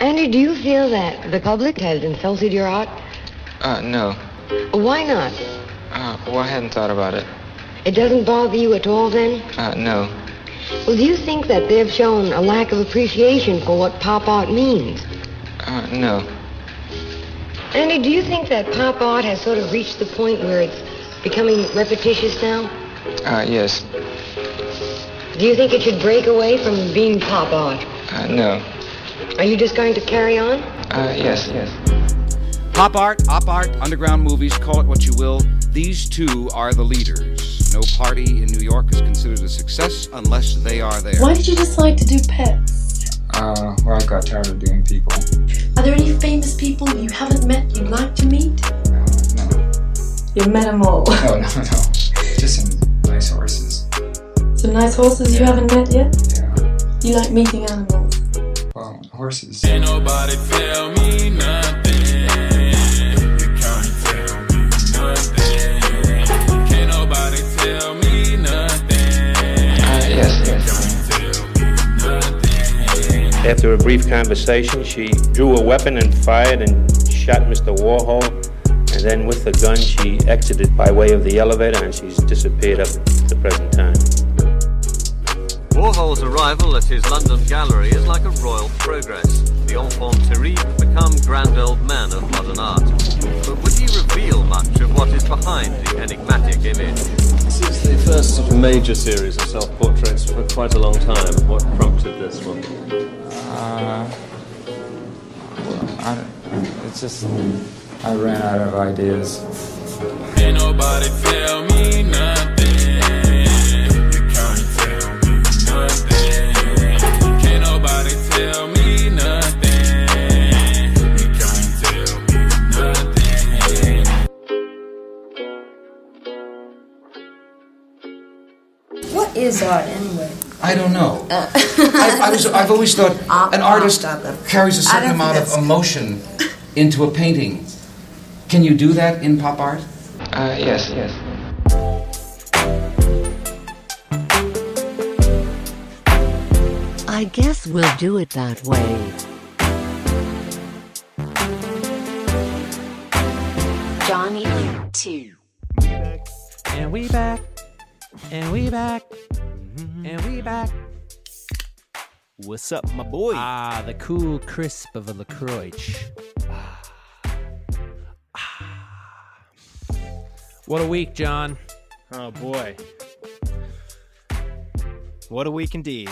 Andy, do you feel that the public has insulted your art? Uh, no. Why not? Uh, well, I hadn't thought about it. It doesn't bother you at all then? Uh, no. Well, do you think that they've shown a lack of appreciation for what pop art means? Uh, no. Andy, do you think that pop art has sort of reached the point where it's becoming repetitious now? Uh, yes. Do you think it should break away from being pop art? Uh, no. Are you just going to carry on? Uh, yes, yes. Pop art, op art, underground movies, call it what you will. These two are the leaders. No party in New York is considered a success unless they are there. Why did you decide to do pets? Uh, well, I got tired of doing people. Are there any famous people you haven't met you'd like to meet? Uh, no. You've met them all. No, no, no. Just some nice horses. Some nice horses you haven't met yet? Yeah. You like meeting animals? Well, horses. Ain't nobody tell me nothing. You can't tell me nothing. Can't nobody tell me nothing. Uh, yes, yes. Tell me nothing. After a brief conversation, she drew a weapon and fired and shot Mr. Warhol. And then with the gun, she exited by way of the elevator and she's disappeared up to the present time. Warhol's arrival at his London gallery is like a royal progress. The enfant terrible become grand old man of modern art. But would he reveal much of what is behind the enigmatic image? This is the first major series of self-portraits for quite a long time. What prompted this one? Uh, well, I don't, it's just, I ran out of ideas. Ain't nobody tell me nothing. Is art anyway? I don't know. I, I was, I've always thought an artist carries a certain amount of that's- emotion into a painting. Can you do that in pop art? Uh, yes, yes. I guess we'll do it that way. Johnny two. And we back. And we back. And we back. What's up, my boy? Ah, the cool crisp of a LaCroix. What a week, John. Oh boy. What a week indeed.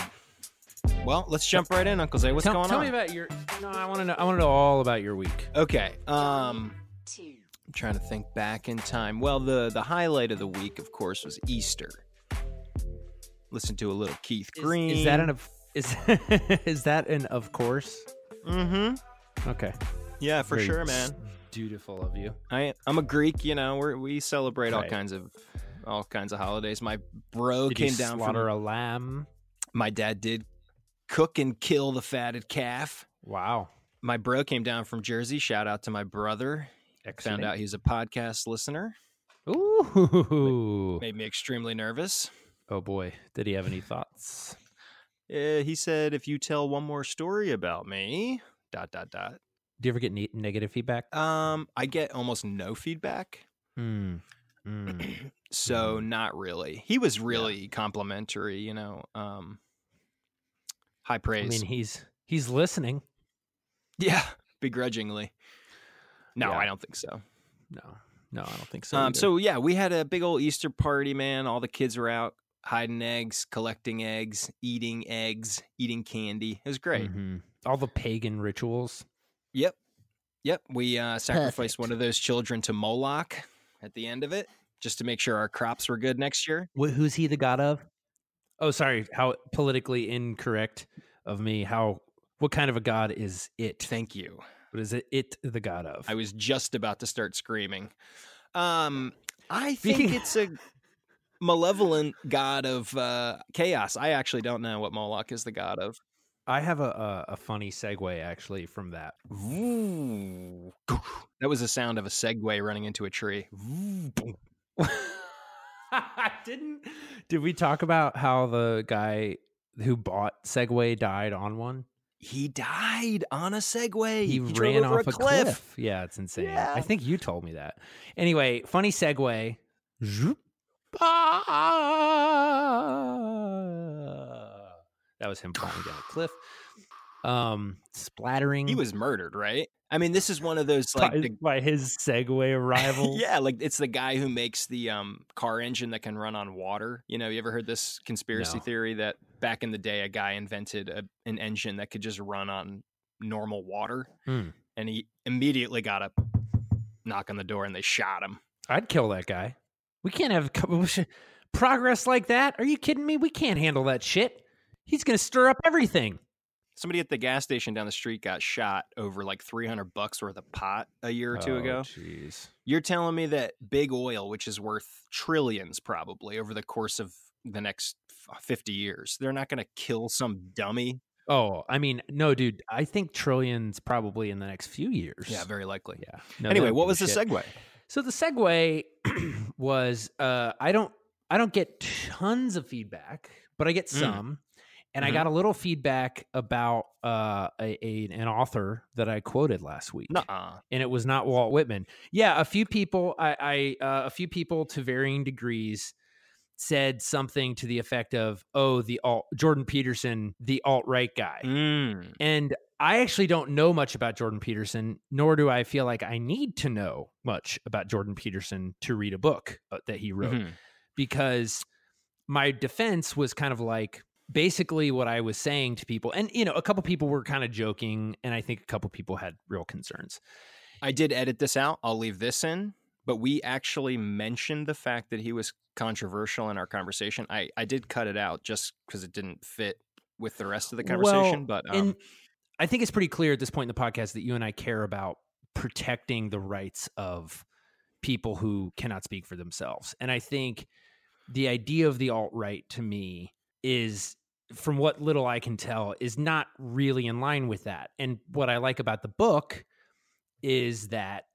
Well, let's jump right in, Uncle Zay. What's tell, going tell on? Tell me about your. No, I want to know. I want to know all about your week. Okay. Um I'm trying to think back in time. Well, the the highlight of the week, of course, was Easter. Listen to a little Keith Is- Green. Is, that an of? Is is that an of course? Mm-hmm. Okay. Yeah, for Very sure, man. Dutiful of you. I I'm a Greek, you know. We we celebrate all kinds of all kinds of holidays. My bro Did came you down slaughter from a lamb? my dad did cook and kill the fatted calf. Wow. My bro came down from Jersey. Shout out to my brother. Excellent. Found out he's a podcast listener. Ooh. Made me extremely nervous. Oh boy. Did he have any thoughts? Uh, he said, "If you tell one more story about me, dot dot dot." Do you ever get ne- negative feedback? Um, I get almost no feedback, Hmm. Mm. so not really. He was really complimentary, you know. Um, high praise. I mean, he's he's listening. yeah, begrudgingly. No, Yeah. I don't think so. No, no, I don't think so. Um, so yeah, we had a big old Easter party, man. All the kids were out hiding eggs, collecting eggs, eating eggs, eating candy. It was great. Mhm. all the pagan rituals. Yep. Yep. We uh, sacrificed one of those children to Moloch at the end of it just to make sure our crops were good next year. Wh- who's he the god of? Oh, sorry. How politically incorrect of me. How? What kind of a god is it? Thank you. What is it? It the god of? I was just about to start screaming. Um, I think it's a malevolent god of uh, chaos. I actually don't know what Moloch is the god of. I have a, a a funny segue actually from that. Ooh. That was the sound of a Segway running into a tree. I Didn't did we talk about how the guy who bought Segway died on one? he died on a Segway. He, drove ran off a cliff. Yeah, it's insane. Yeah. I think you told me that. Anyway, funny segue. Zoop. Ah. That was him falling down a cliff. Um, splattering. He was murdered, right? I mean, this is one of those like by, the, by his Segway arrival. yeah, like it's the guy who makes the um, car engine that can run on water. You know, you ever heard this conspiracy No. theory that back in the day a guy invented a, an engine that could just run on normal water, Hmm. and he immediately got a knock on the door and they shot him. I'd kill that guy. We can't have progress like that. Are you kidding me? We can't handle that shit. He's going to stir up everything. Somebody at the gas station down the street got shot over like 300 bucks worth of pot a year or two Oh, ago. Jeez. You're telling me that big oil, which is worth trillions probably over the course of the next 50 years, they're not going to kill some dummy? Oh, I mean, no, dude. I think trillions probably in the next few years. Yeah, very likely. Yeah. No, anyway, what was a the shit. segue? So the segue was uh, I don't I don't get tons of feedback, but I get Mm. some. And I Mhm. got a little feedback about uh, a, a an author that I quoted last week, Nuh-uh. and it was not Walt Whitman. Yeah, a few people, I, I uh, a few people to varying degrees said something to the effect of, "Oh, the alt Jordan Peterson, the alt right guy," Mm. and I actually don't know much about Jordan Peterson, nor do I feel like I need to know much about Jordan Peterson to read a book uh, that he wrote Mhm. because my defense was kind of like basically what I was saying to people. And, you know, a couple people were kind of joking, and I think a couple people had real concerns. I did edit this out. I'll leave this in, but we actually mentioned the fact that he was controversial in our conversation. I, I did cut it out just because it didn't fit with the rest of the conversation. Well, but um, and I think it's pretty clear at this point in the podcast that you and I care about protecting the rights of people who cannot speak for themselves. And I think the idea of the alt right to me is from what little I can tell is not really in line with that. And what I like about the book is that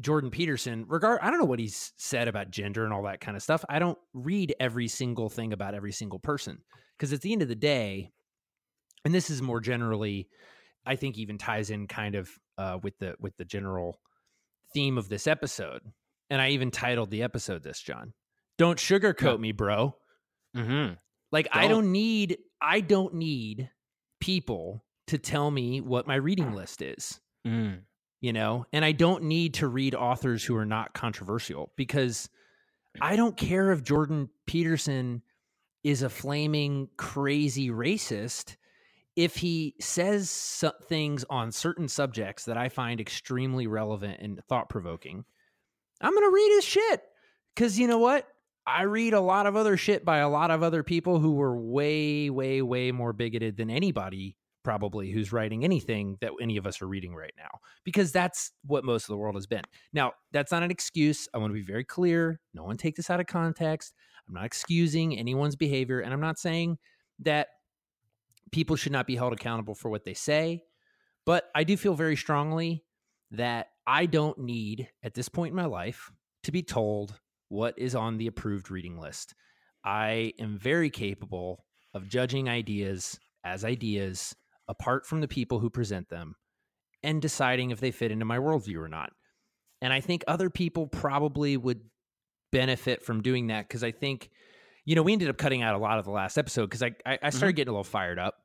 Jordan Peterson, regard I don't know what he's said about gender and all that kind of stuff. I don't read every single thing about every single person because at the end of the day, and this is more generally, I think even ties in kind of uh, with the with the general theme of this episode. And I even titled the episode this, John. Don't sugarcoat me, bro. mhm. Like I Don't. don't need I don't need people to tell me what my reading list is Mm. you know and i don't need to read authors who are not controversial because i don't care if jordan peterson is a flaming crazy racist if he says so- things on certain subjects that i find extremely relevant and thought-provoking i'm gonna read his shit because you know what i read a lot of other shit by a lot of other people who were way way way more bigoted than anybody probably who's writing anything that any of us are reading right now because that's what most of the world has been. Now, that's not an excuse. I want to be very clear. No one take this out of context. I'm not excusing anyone's behavior and I'm not saying that people should not be held accountable for what they say, but I do feel very strongly that I don't need at this point in my life to be told what is on the approved reading list. I am very capable of judging ideas as ideas apart from the people who present them and deciding if they fit into my worldview or not. And I think other people probably would benefit from doing that because I think, you know, we ended up cutting out a lot of the last episode because I, I I started mm-hmm. getting a little fired up,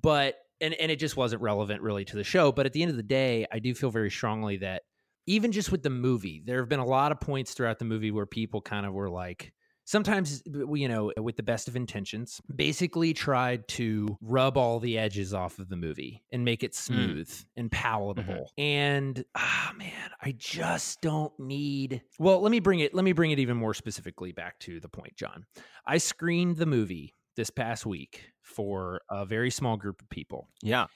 but and and it just wasn't relevant really to the show. But at the end of the day, I do feel very strongly that even just with the movie, there have been a lot of points throughout the movie where people kind of were like, sometimes uh, you know with the best of intentions basically tried to rub all the edges off of the movie and make it mm. smooth and mm-hmm. palatable. And ah man i just don't need well let me bring it let me bring it even more specifically back to the point john. I screened the movie this past week for a very small group of people. Yeah.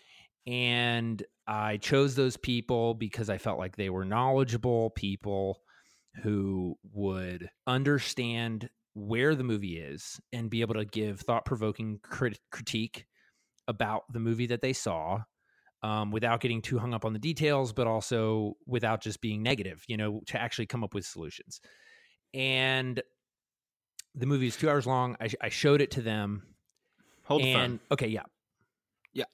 and I chose those people because I felt like they were knowledgeable people who would understand where the movie is and be able to give thought provoking crit- critique about the movie that they saw um, without getting too hung up on the details, but also without just being negative, you know, to actually come up with solutions. And the movie is two hours long. I, I showed it to them. Hold the and phone. okay, yeah. Yeah.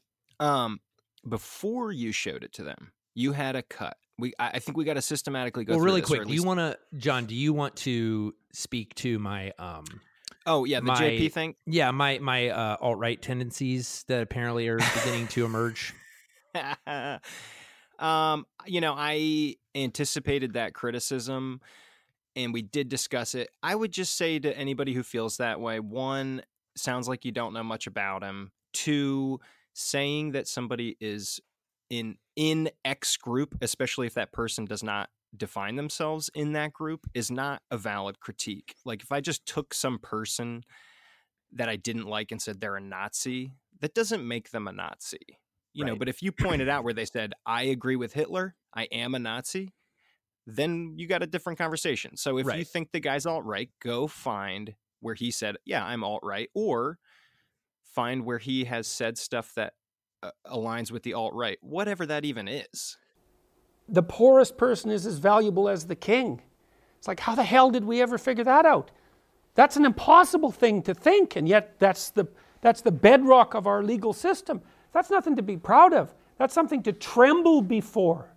Um, before you showed it to them, you had a cut. We, I I think we got to systematically go. well, through really this, quick, do you want to, John? Do you want to speak to my um? Oh yeah, the my, JP thing. Yeah, my my uh, alt right tendencies that apparently are beginning to emerge. um, you know, I anticipated that criticism and we did discuss it. I would just say to anybody who feels that way, one, sounds like you don't know much about him. Two, saying that somebody is in in X group, especially if that person does not define themselves in that group, is not a valid critique. Like if I just took some person that I didn't like and said they're a Nazi, that doesn't make them a Nazi. You know, but if you pointed out where they said, I agree with Hitler, I am a Nazi, then you got a different conversation. So if you think the guy's alt right, go find where he said, Yeah, I'm alt right, or find where he has said stuff that aligns with the alt right, whatever that even is. the poorest person is as valuable as the king. It's like, how the hell did we ever figure that out? That's an impossible thing to think, and yet that's the, that's the bedrock of our legal system. That's nothing to be proud of. That's something to tremble before,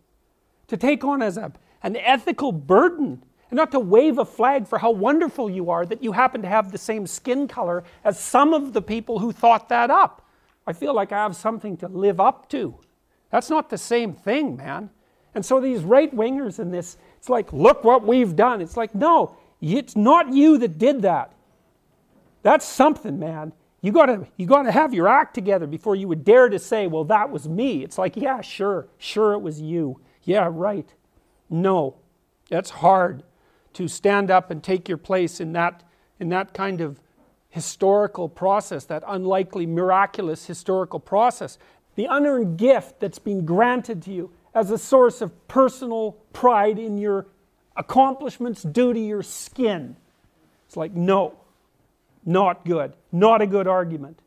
to take on as a, an ethical burden, and not to wave a flag for how wonderful you are that you happen to have the same skin color as some of the people who thought that up. I feel like I have something to live up to. That's not the same thing, man. And so these right wingers in this, it's like, look what we've done. It's like, no, it's not you that did that. That's something, man. You gotta, you gotta have your act together before you would dare to say, well, that was me. It's like, yeah, sure, sure, it was you. Yeah, right. No, that's hard to stand up and take your place in that, in that kind of historical process, that unlikely, miraculous historical process. The unearned gift that's been granted to you as a source of personal pride in your accomplishments due to your skin. It's like, no, not good, not a good argument.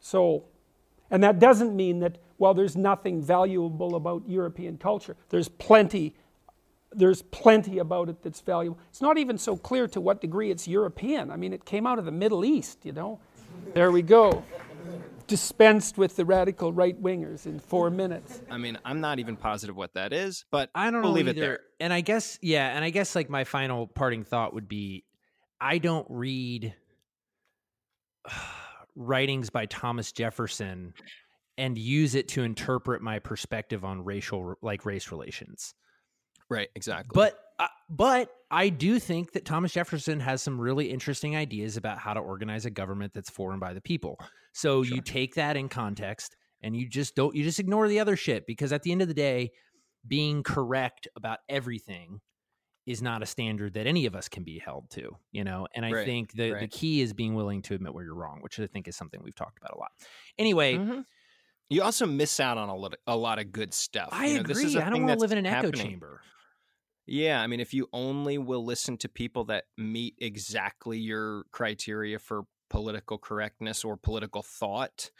So, and that doesn't mean that, well, there's nothing valuable about European culture. There's plenty, there's plenty about it that's valuable. It's not even so clear to what degree it's European. I mean, it came out of the Middle East, you know. There we go. Dispensed with the radical right wingers in four minutes. I mean, I'm not even positive what that is, but I don't we'll leave either. it there. And I guess, yeah, and I guess like my final parting thought would be, I don't read writings by Thomas Jefferson and use it to interpret my perspective on racial, like race relations. Right, exactly. But uh, but I do think that Thomas Jefferson has some really interesting ideas about how to organize a government that's for and by the people. So you take that in context and you just don't you just ignore the other shit because at the end of the day, being correct about everything is not a standard that any of us can be held to, you know. And I Right, think the the key is being willing to admit where you're wrong, which I think is something we've talked about a lot. Anyway, Mhm. You also miss out on a lot, a lot of good stuff. I You know, this is agree. I don't wanna live in an echo chamber. Yeah, I mean, if you only will listen to people that meet exactly your criteria for political correctness or political thought,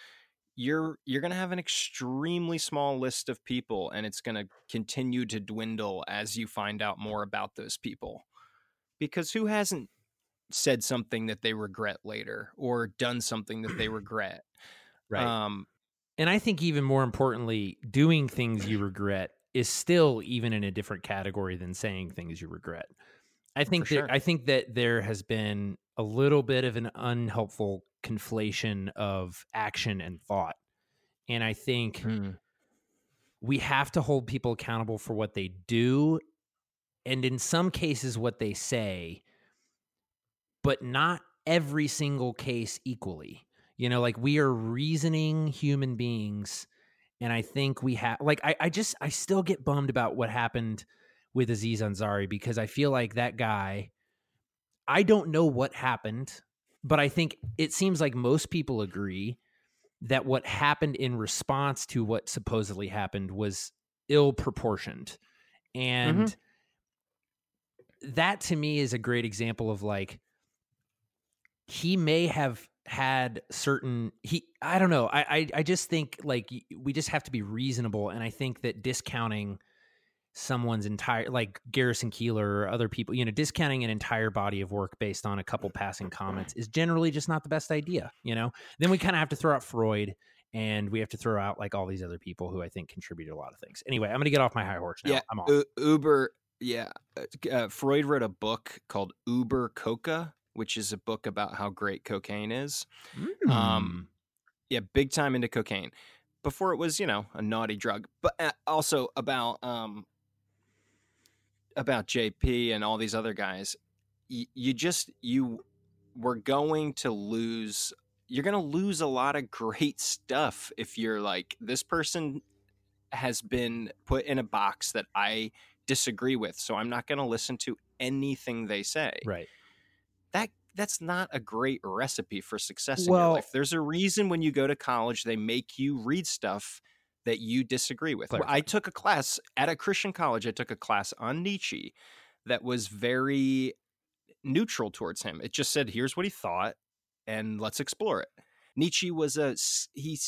you're you're going to have an extremely small list of people and it's going to continue to dwindle as you find out more about those people. Because who hasn't said something that they regret later or done something that they regret? Right. Um And I think even more importantly, doing things you regret is still even in a different category than saying things you regret. I think that sure. I think that there has been a little bit of an unhelpful conflation of action and thought. And I think Hmm. we have to hold people accountable for what they do and in some cases what they say, but not every single case equally. You know, like we are reasoning human beings. And I think we have, like, I, I just, I still get bummed about what happened with Aziz Ansari because I feel like that guy, I don't know what happened, but I think it seems like most people agree that what happened in response to what supposedly happened was ill proportioned. Mm-hmm. And that to me is a great example of like, he may have had certain he i don't know I, I i just think like we just have to be reasonable and i think that discounting someone's entire like Garrison Keillor or other people you know discounting an entire body of work based on a couple passing comments is generally just not the best idea you know then we kind of have to throw out freud and we have to throw out like all these other people who I think contributed a lot of things. Anyway, I'm going to get off my high horse now. Yeah, I'm off. U- Uber. Yeah, uh, uh, Freud wrote a book called Uber Coca, which is a book about how great cocaine is. Mm. Um, yeah, big time into cocaine before it was, you know, a naughty drug, but uh, also about um about JP and all these other guys. Y- you just you were going to lose. You're going to lose a lot of great stuff if you're like this person has been put in a box that I disagree with, so I'm not going to listen to anything they say. Right. That that's not a great recipe for success in Well- your life. There's a reason when you go to college they make you read stuff that you disagree with. Clarify. I took a class at a Christian college. I took a class on Nietzsche that was very neutral towards him. It just said, "Here's what he thought, and let's explore it." Nietzsche was a he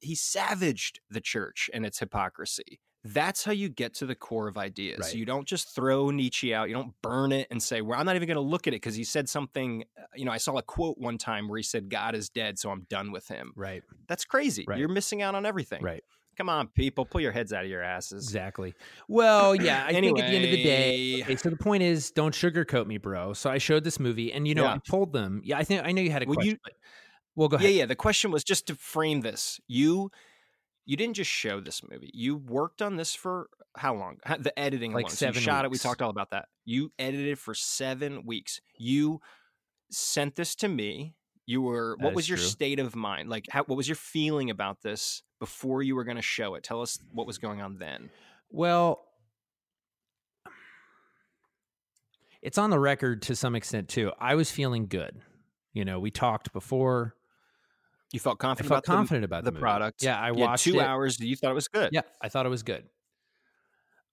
he savaged the church and its hypocrisy. That's how you get to the core of ideas. Right. You don't just throw Nietzsche out. You don't burn it and say, "Well, I'm not even going to look at it because he said something." uh, You know, I saw a quote one time where he said, "God is dead, so I'm done with him." Right. That's crazy. Right. You're missing out on everything. Right. Come on, people, pull your heads out of your asses. Exactly. Well, yeah, I think at the end of the day, okay, so the point is, don't sugarcoat me, bro. So I showed this movie, and you know, Yeah. I told them, yeah, I think I know you had a Well, question. you- well, go ahead. Yeah, yeah. The question was just to frame this. You you didn't just show this movie. You worked on this for how long? The editing Like alone. So you seven shot it. We talked all about that. You edited for seven weeks. You sent this to me. You were. That what was your true. state of mind? Like, how, what was your feeling about this before you were going to show it? Tell us what was going on then. Well, it's on the record to some extent too. I was feeling good. You know, we talked before. You felt I confident. felt about the- confident about the, the product. Yeah, I You watched two it. hours. You thought it was good. Yeah, I thought it was good.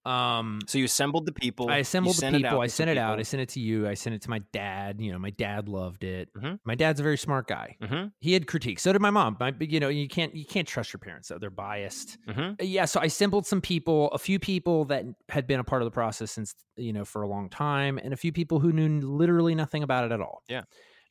Um, So you assembled the people. I assembled the people. I sent it out. I sent it to you. I sent it to my dad. You know, my dad loved it. Mhm. My dad's a very smart guy. Mhm. He had critiques. So did my mom. My, you know, you can't you can't trust your parents though. They're biased. Mhm. Uh, Yeah. So I assembled some people, a few people that had been a part of the process since you know for a long time, and a few people who knew literally nothing about it at all. Yeah.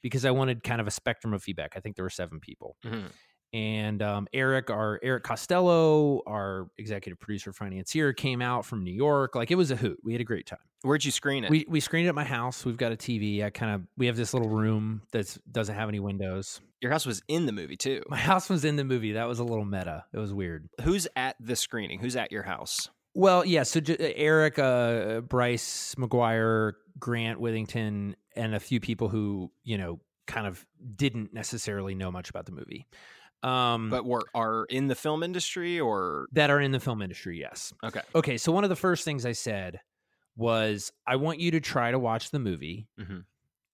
Because I wanted kind of a spectrum of feedback. I think there were seven people Mhm. and um, Eric, our Eric Costello, our executive producer financier, came out from New York. Like it was a hoot. We had a great time. Where'd you screen it? We we screened it at my house. We've got a TV. I kind of we have this little room that doesn't have any windows. Your house was in the movie too. My house was in the movie. That was a little meta. It was weird. Who's at the screening? Who's at your house? Well, yeah. So j- Eric, uh, Bryce McGuire, Grant Withington, and a few people who you know kind of didn't necessarily know much about the movie. Um, But were are in the film industry or that are in the film industry, yes. okay? Okay, so one of the first things I said was I want you to try to watch the movie Mhm.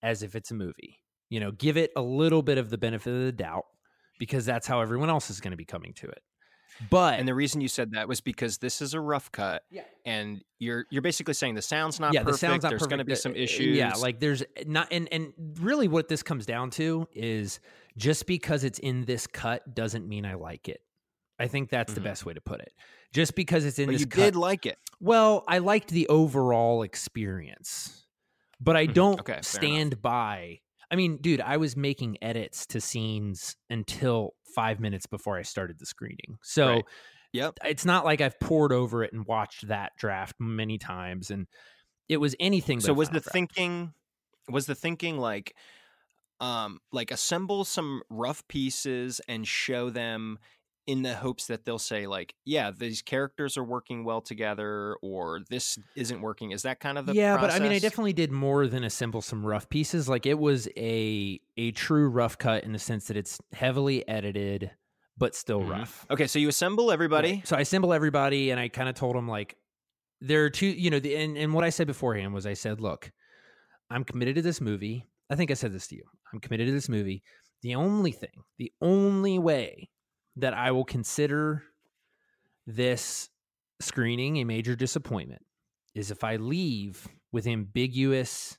as if it's a movie. You know, give it a little bit of the benefit of the doubt because that's how everyone else is going to be coming to it. But And the reason you said that was because this is a rough cut, Yeah. and you're you're basically saying the sound's not yeah, perfect. the sound's not There's going to be some Uh, issues. Yeah, like there's not, and and really what this comes down to is just because it's in this cut doesn't mean I like it. I think that's the Mhm. best way to put it. Just because it's in but this you cut, did like it. Well, I liked the overall experience, but I Mhm. don't Okay, fair enough. stand by. I mean, dude, I was making edits to scenes until five minutes before I started the screening. So Right. Yep. it's not like I've poured over it and watched that draft many times. And it was anything but So was the draft. thinking was the thinking like um like assemble some rough pieces and show them in the hopes that they'll say like yeah these characters are working well together or this isn't working is that kind of the yeah, but I mean, I definitely did more than assemble some rough pieces. Like it was a a true rough cut in the sense that it's heavily edited, but still Mhm. rough. okay so you assemble everybody. So I assemble everybody, and I kind of told them like, there are two. You know, the, and and what I said beforehand was I said, look, I'm committed to this movie. I think I said this to you. I'm committed to this movie. The only thing, the only way that I will consider this screening a major disappointment is if I leave with ambiguous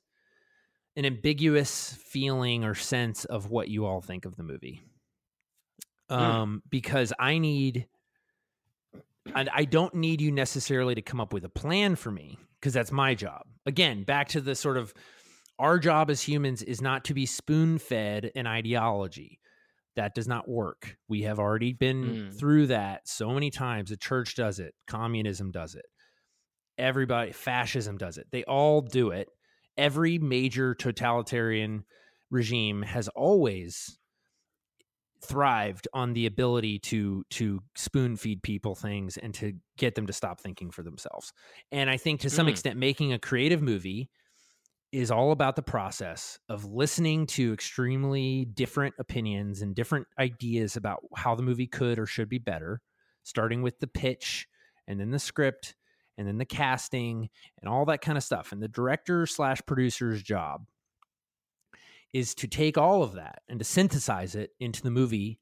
an ambiguous feeling or sense of what you all think of the movie. Um because I need and I don't need you necessarily to come up with a plan for me because that's my job. Again, back to the sort of our job as humans is not to be spoon fed an ideology. That does not work. We have already been Mm. through that so many times. The church does it, communism does it, everybody, fascism does it. They all do it. Every major totalitarian regime has always thrived on the ability to to spoon feed people things and to get them to stop thinking for themselves. And I think to some Mm. extent making a creative movie is all about the process of listening to extremely different opinions and different ideas about how the movie could or should be better, starting with the pitch and then the script and then the casting and all that kind of stuff. And the director slash producer's job is to take all of that and to synthesize it into the movie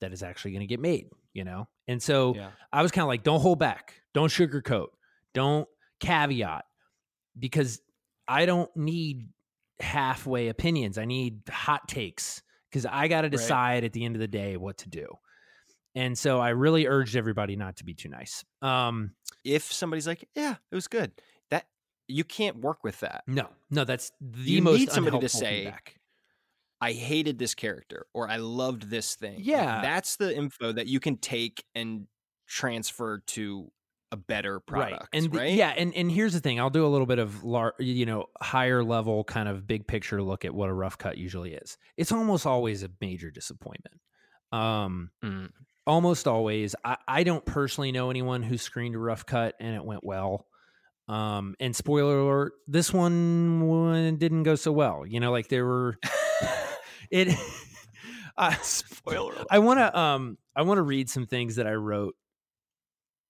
that is actually going to get made, you know? And so Yeah. I was kind of like, don't hold back, don't sugarcoat, don't caveat, because I don't need halfway opinions. I need hot takes because I got to decide at the end of the day what to do. And so I really urged everybody not to be too nice. Um, if somebody's like, "Yeah, it was good," that you can't work with that. no, no, that's the you most need somebody to say, feedback. "I hated this character" or "I loved this thing." Yeah. that's the info that you can take and transfer to a better product, right and the- yeah and and here's the thing i'll do a little bit of lar- you know higher level kind of big picture look at what a rough cut usually is. It's almost always a major disappointment. Um Mm. almost always I, I don't personally know anyone who screened a rough cut and it went well. Um and spoiler alert this one, one didn't go so well you know like there were it I, spoiler i want to um i want to read some things that i wrote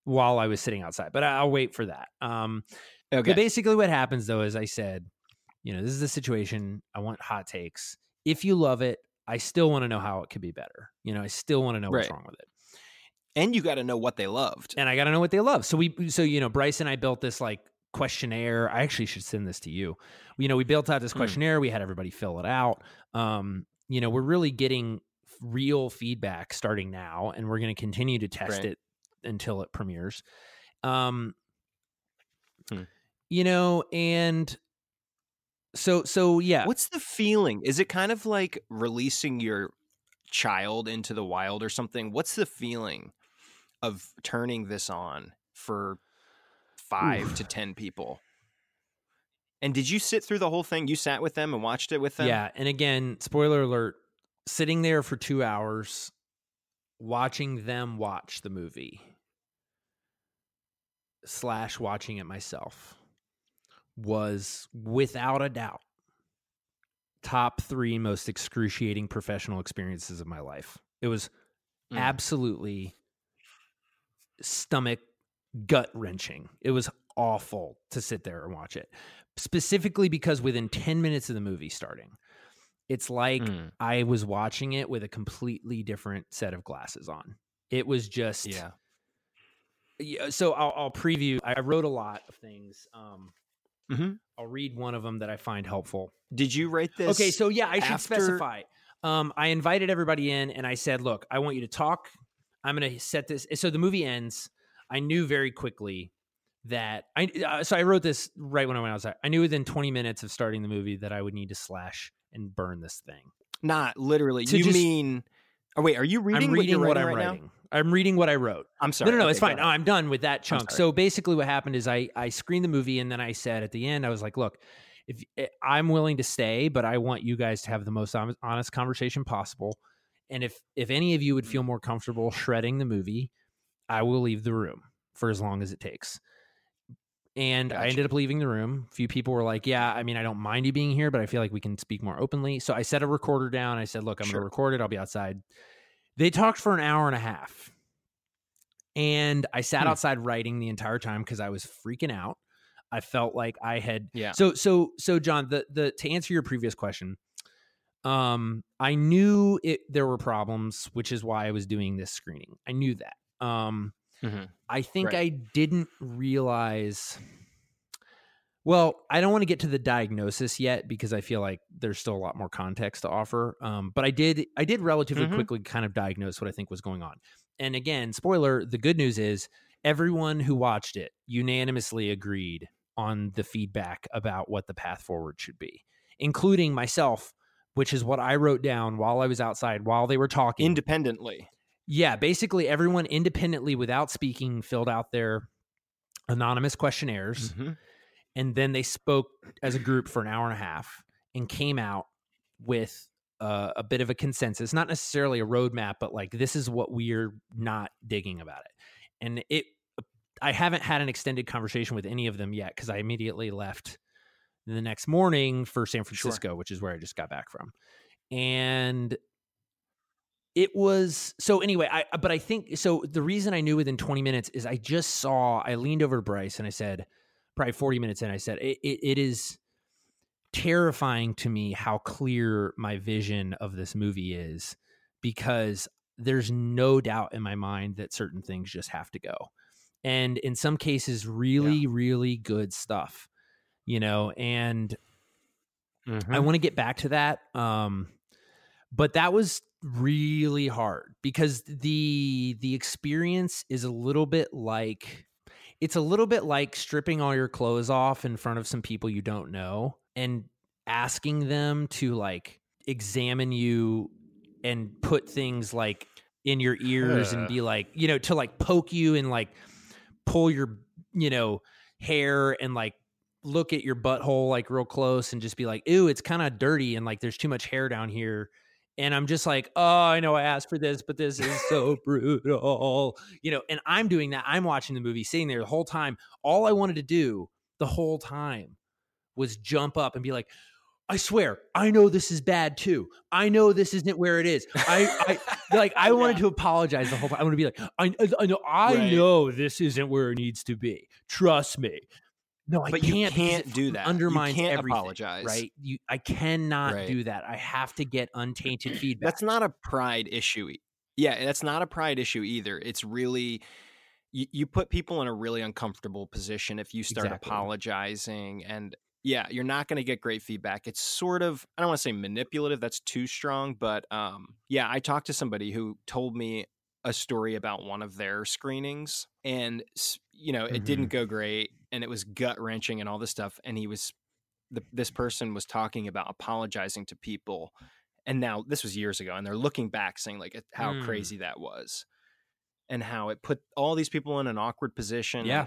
while I was sitting outside, but I'll wait for that. Um, Okay. Basically, what happens though is I said, you know, this is the situation. I want hot takes. If you love it, I still want to know how it could be better. You know, I still want to know what's wrong with it, and you got to know what they loved. and I got to know what they love. So we, so you know, Bryce and I built this like questionnaire. I actually should send this to you. You know, we built out this Hmm. questionnaire. We had everybody fill it out. Um, you know, we're really getting real feedback starting now, and we're going to continue to test Right. it until it premieres. Um, Hmm. you know, and so so yeah. What's the feeling? Is it kind of like releasing your child into the wild or something? What's the feeling of turning this on for five to 10 people? And did you sit through the whole thing? You sat with them and watched it with them? Yeah, and again, spoiler alert: sitting there for two hours, watching them watch the movie, slash watching it myself, was without a doubt top three most excruciating professional experiences of my life. It was Mm. absolutely stomach gut wrenching. It was awful to sit there and watch it. Specifically because within 10 minutes of the movie starting, it's like Mm. I was watching it with a completely different set of glasses on. It was just Yeah. Yeah, so I'll, I'll preview. I wrote a lot of things. Um, Mhm. I'll read one of them that I find helpful. Did you write this? Okay, so yeah, I should specify. Um, I invited everybody in, and I said, "Look, I want you to talk. I'm going to set this." So the movie ends. I knew very quickly that I. Uh, so I wrote this right when I went outside. I knew within 20 minutes of starting the movie that I would need to slash and burn this thing. Not literally. To you just- mean. Oh, wait, are you reading, I'm reading what, what, I'm right writing. Now? I'm reading what I wrote. I'm sorry. No, no, no, Okay, it's fine. No. I'm done with that chunk. So basically, what happened is I I screened the movie and then I said at the end, I was like, look, if eh, I'm willing to stay, but I want you guys to have the most honest conversation possible. And if if any of you would feel more comfortable shredding the movie, I will leave the room for as long as it takes. And I ended up leaving the room. A few people were like, "Yeah, I mean, I don't mind you being here, but I feel like we can speak more openly." So I set a recorder down. I said, "Look, I'm going to record it. I'll be outside." They talked for an hour and a half. And I sat Hmm. outside writing the entire time because I was freaking out. I felt like I had Yeah. So so so John, the the to answer your previous question, um, I knew it there were problems, which is why I was doing this screening. I knew that. Um Mhm. I think Right. I didn't realize. Well, I don't want to get to the diagnosis yet because I feel like there's still a lot more context to offer. Um, but I did, I did relatively Mhm. quickly kind of diagnose what I think was going on. And again, spoiler: the good news is everyone who watched it unanimously agreed on the feedback about what the path forward should be, including myself which is what I wrote down while I was outside while they were talking. Independently. Yeah, basically everyone independently without speaking filled out their anonymous questionnaires Mhm. And then they spoke as a group for an hour and a half and came out with uh, a bit of a consensus, not necessarily a roadmap, but like this is what we're not digging about it. And it, I haven't had an extended conversation with any of them yet because I immediately left the next morning for San Francisco, which is where I just got back from. And it was so anyway, I but I think so the reason I knew within 20 minutes is I just saw I leaned over to Bryce and I said, probably 40 minutes in, I said, it, it, it is terrifying to me how clear my vision of this movie is because there's no doubt in my mind that certain things just have to go. And in some cases, really, really good stuff, you know, and I Mhm. want to get back to that. Um, but that was really hard because the the experience is a little bit like it's a little bit like stripping all your clothes off in front of some people you don't know and asking them to like examine you and put things like in your ears and be like, you know, to like poke you and like pull your, you know, hair and like look at your butthole like real close and just be like, ew, it's kind of dirty and like there's too much hair down here. And I'm just like, oh, I know I asked for this, but this is so brutal. You know, and I'm doing that. I'm watching the movie, sitting there the whole time. All I wanted to do the whole time was jump up and be like, I swear, I know this is bad too. I know this isn't where it is. I, I like, I wanted to apologize the whole time. I want to be like, I, I know, I Right. know this isn't where it needs to be. Trust me. No, I But can't. because can't do that. You Undermines can't everything, apologize. right? You, I cannot Right. do that. I have to get untainted feedback. That's not a pride issue. Yeah, that's not a pride issue either. It's really you, you put people in a really uncomfortable position if you start Exactly. apologizing and yeah, you're not going to get great feedback. It's sort of I don't want to say manipulative, that's too strong, but um yeah, I talked to somebody who told me a story about one of their screenings and you know, it didn't go great and it was gut-wrenching and all this stuff and he was the, this person was talking about apologizing to people and now this was years ago and they're looking back saying like how Mm. crazy that was and how it put all these people in an awkward position Yeah.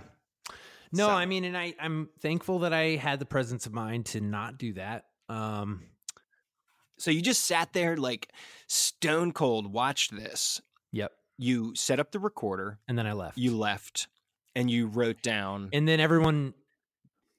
No, So- I mean, and I, I'm thankful that I had the presence of mind to not do that. Um, so you just sat there like stone cold watched this yep. you set up the recorder And then I left. you left and you wrote down and then everyone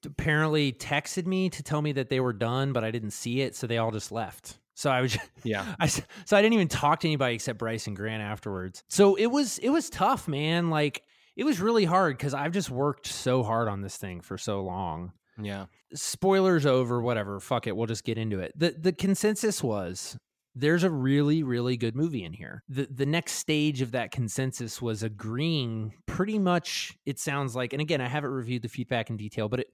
apparently texted me to tell me that they were done, but I didn't see it, so they all just left. So I was, just, yeah I so I didn't even talk to anybody except Bryce and Grant afterwards. So it was it was tough, man. Like it was really hard because I've just worked so hard on this thing for so long. yeah spoilers over whatever fuck it we'll just get into it the the consensus was there's a really really good movie in here the the next stage of that consensus was agreeing pretty much it sounds like and again i haven't reviewed the feedback in detail but it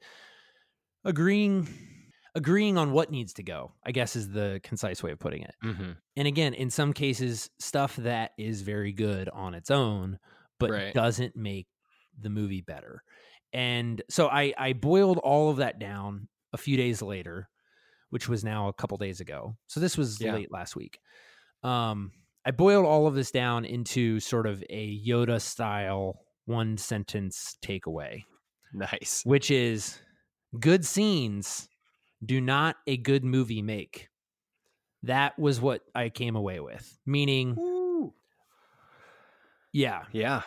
agreeing agreeing on what needs to go i guess is the concise way of putting it mm-hmm. and again in some cases stuff that is very good on its own but Right. doesn't make the movie better and so i i boiled all of that down a few days later which was now a couple days ago. So this was Yeah. late last week. Um i boiled all of this down into sort of a yoda style one sentence takeaway. Nice. Which is good scenes do not a good movie make. That was what i came away with. Meaning yeah. Yeah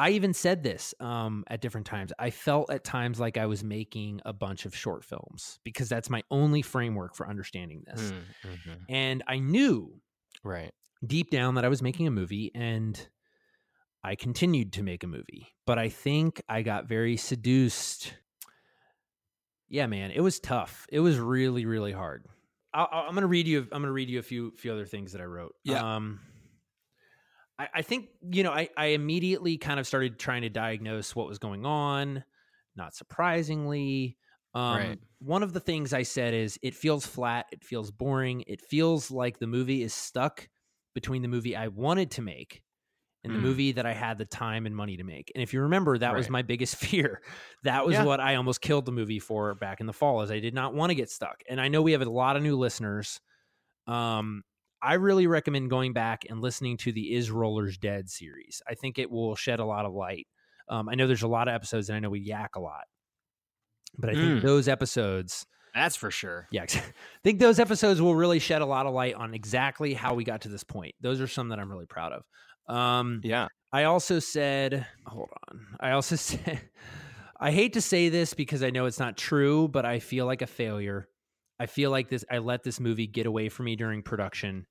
I even said this um, at different times. I felt at times like I was making a bunch of short films because that's my only framework for understanding this. Mm-hmm. And I knew right deep down that I was making a movie and I continued to make a movie. But I think I got very seduced. Yeah, man, it was tough. It was really, really hard. I, I'm gonna read you. I'm gonna read you a few few other things that I wrote. Yeah. Um, I, I think you know. I, I immediately kind of started trying to diagnose what was going on. Not surprisingly, um, Right. one of the things I said is it feels flat. It feels boring. It feels like the movie is stuck between the movie I wanted to make and the Mm. movie that I had the time and money to make. And if you remember, that was my biggest fear. That was Yeah. what I almost killed the movie for back in the fall, is I did not want to get stuck. And I know we have a lot of new listeners. Um, I really recommend going back and listening to the Is Rollers Dead series. I think it will shed a lot of light. Um, I know there's a lot of episodes, and I know we yak a lot, but I think Mm. those episodes, That's for sure. yeah, I think those episodes will really shed a lot of light on exactly how we got to this point. Those are some that I'm really proud of. Um, Yeah. I also said, hold on. I also said, I hate to say this because I know it's not true, but I feel like a failure. I feel like this. I let this movie get away from me during production.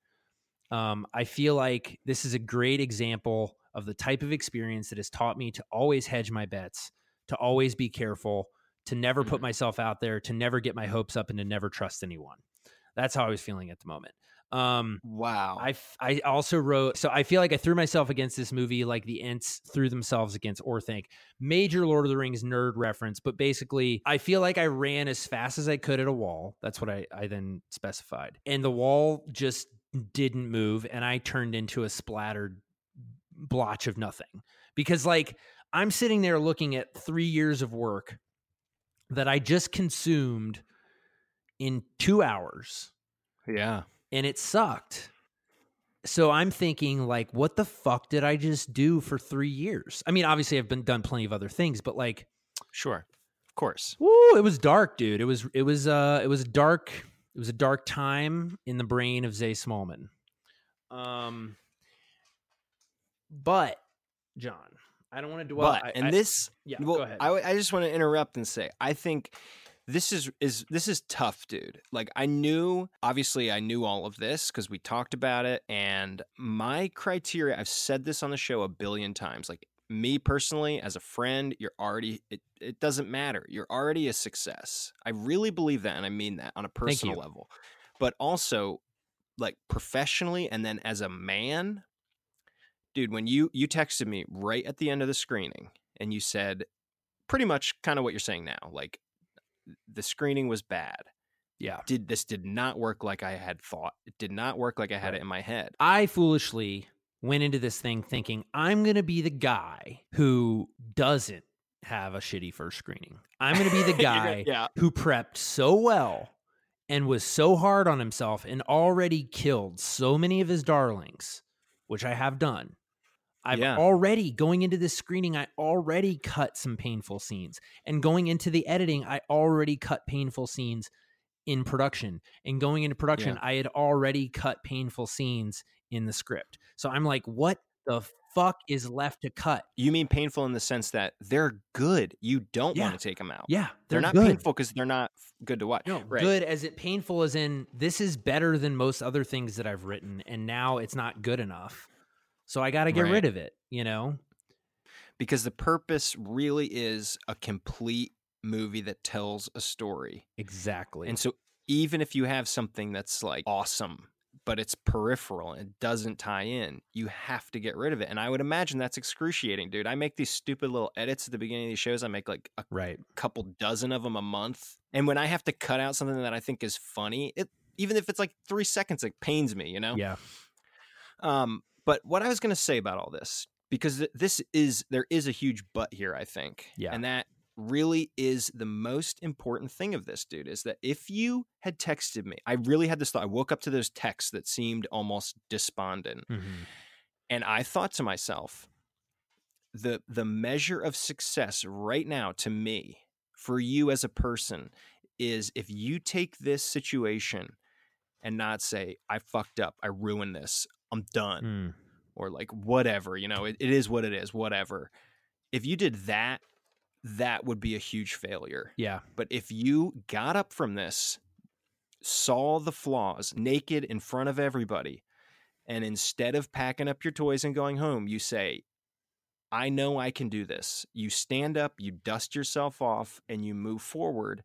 Um, I feel like this is a great example of the type of experience that has taught me to always hedge my bets, to always be careful, to never put myself out there, to never get my hopes up, and to never trust anyone. That's how I was feeling at the moment. Um, wow. I, f- I also wrote, so I feel like I threw myself against this movie like the Ents threw themselves against Orthanc. Major Lord of the Rings nerd reference, but basically, I feel like I ran as fast as I could at a wall. That's what I, I then specified. And the wall just didn't move, and I turned into a splattered blotch of nothing. Because, like, I'm sitting there looking at three years of work that I just consumed in two hours Yeah. and it sucked. So I'm thinking like what the fuck did I just do for 3 years? I mean, obviously I've been done plenty of other things, but like Sure. Of course. woo, it was dark, dude. It was it was uh it was dark it was a dark time in the brain of Zay Smallman. Um but John, I don't want to dwell but I- and I- this Yeah, well, go ahead. I, I just want to interrupt and say i think this is is this is tough dude like i knew obviously i knew all of this because we talked about it and my criteria i've said this on the show a billion times like me personally as a friend you're already it, it doesn't matter you're already a success. I really believe that and i mean that on a personal level. But also like professionally and then as a man dude when you you texted me right at the end of the screening and you said pretty much kind of what you're saying now like the screening was bad. Yeah. did this did not work like i had thought it did not work like i had it in my head. I foolishly went into this thing thinking I'm going to be the guy who doesn't have a shitty first screening. I'm going to be the guy yeah. who prepped so well and was so hard on himself and already killed so many of his darlings, which I have done. I've Yeah. already going into this screening, I already cut some painful scenes. And going into the editing, I already cut painful scenes in production. And going into production, Yeah. I had already cut painful scenes in the script. So I'm like, what the fuck is left to cut? you mean painful in the sense that they're good you don't Yeah. want to take them out Yeah, they're, they're not good. painful because they're not good to watch No, right good as it painful as in this is better than most other things that I've written, and now it's not good enough. So I got to get Right. rid of it. You know? because the purpose really is a complete movie that tells a story Exactly. And so even if you have something that's like awesome, but it's peripheral and it doesn't tie in, you have to get rid of it. And I would imagine that's excruciating, dude. I make these stupid little edits at the beginning of these shows. I make like a right. couple dozen of them a month. And when I have to cut out something that I think is funny, it even if it's like three seconds, it pains me, you know? Yeah. Um, but what I was going to say about all this, because th- this is there is a huge but here, I think, Yeah. and that really is the most important thing of this, dude. Is that if you had texted me, I really had this thought. I woke up to those texts that seemed almost despondent, Mhm. and I thought to myself, the the measure of success right now to me for you as a person is if you take this situation and not say i fucked up i ruined this i'm done Mm. or like whatever you know it, it is what it is whatever if you did that that would be a huge failure Yeah. but if you got up from this saw the flaws naked in front of everybody and instead of packing up your toys and going home you say I know I can do this. You stand up, you dust yourself off, and you move forward.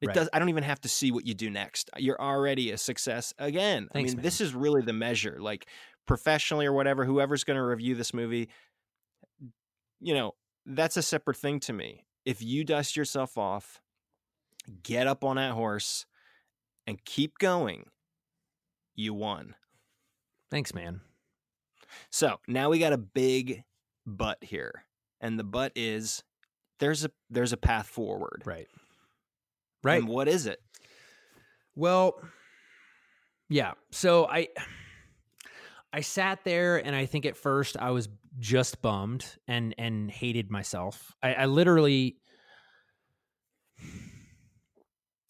It Right. does. I don't even have to see what you do next. You're already a success again. Thanks, I mean, man. this is really the measure. Like professionally or whatever, whoever's going to review this movie, you know, that's a separate thing to me. If you dust yourself off, get up on that horse, and keep going, you won. Thanks, man. So now we got a big but here, and the but is there's a there's a path forward. Right. Right. And what is it? Well, Yeah. So I I sat there and I think at first I was just bummed and and hated myself. I, I literally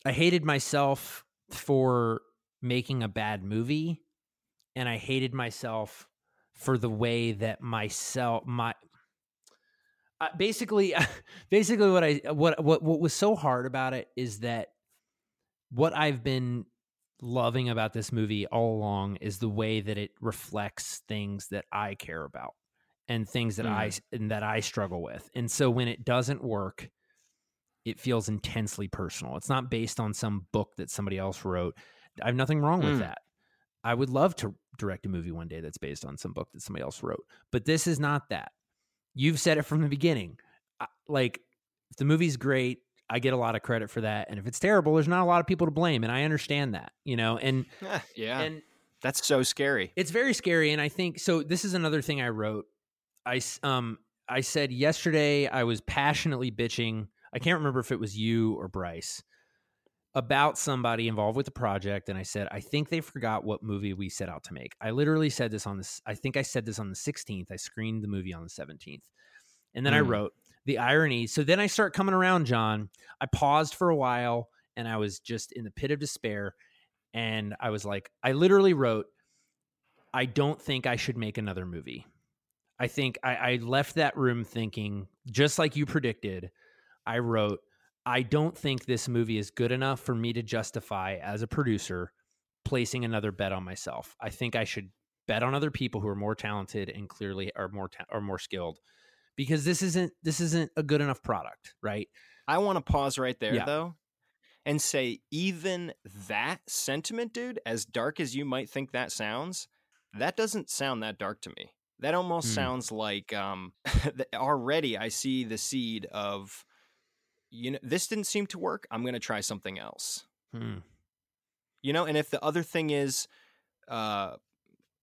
I hated myself for making a bad movie and I hated myself for the way that myself my uh, basically basically what I what what what was so hard about it is that what I've been loving about this movie all along is the way that it reflects things that I care about and things that I and that I struggle with. And so when it doesn't work, it feels intensely personal. It's not based on some book that somebody else wrote. I have nothing wrong with Mm. that. I would love to direct a movie one day that's based on some book that somebody else wrote. But this is not that. You've said it from the beginning. I- Like if the movie's great, I get a lot of credit for that. And if it's terrible, there's not a lot of people to blame. And I understand that, you know, and Eh, yeah. and That's so scary. it's very scary. And I think so. This is another thing I wrote. I, um I said yesterday I was passionately bitching. I can't remember if it was you or Bryce about somebody involved with the project, and I said I think they forgot what movie we set out to make. I literally said this on this. I think I said this on the 16th. I screened the movie on the 17th, and then I Mm. wrote the irony. So then I start coming around, John. I paused for a while, and I was just in the pit of despair, and I was like, I literally wrote, I don't think I should make another movie. I think I, I left that room thinking, just like you predicted, I wrote, I don't think this movie is good enough for me to justify as a producer placing another bet on myself. I think I should bet on other people who are more talented and clearly are more ta- are more skilled because this isn't this isn't a good enough product, right? I want to pause right there Yeah. though and say even that sentiment, dude, as dark as you might think that sounds, that doesn't sound that dark to me. That almost Hmm. sounds like um already I see the seed of you know this didn't seem to work. I'm going to try something else. Hmm. You know, and if the other thing is uh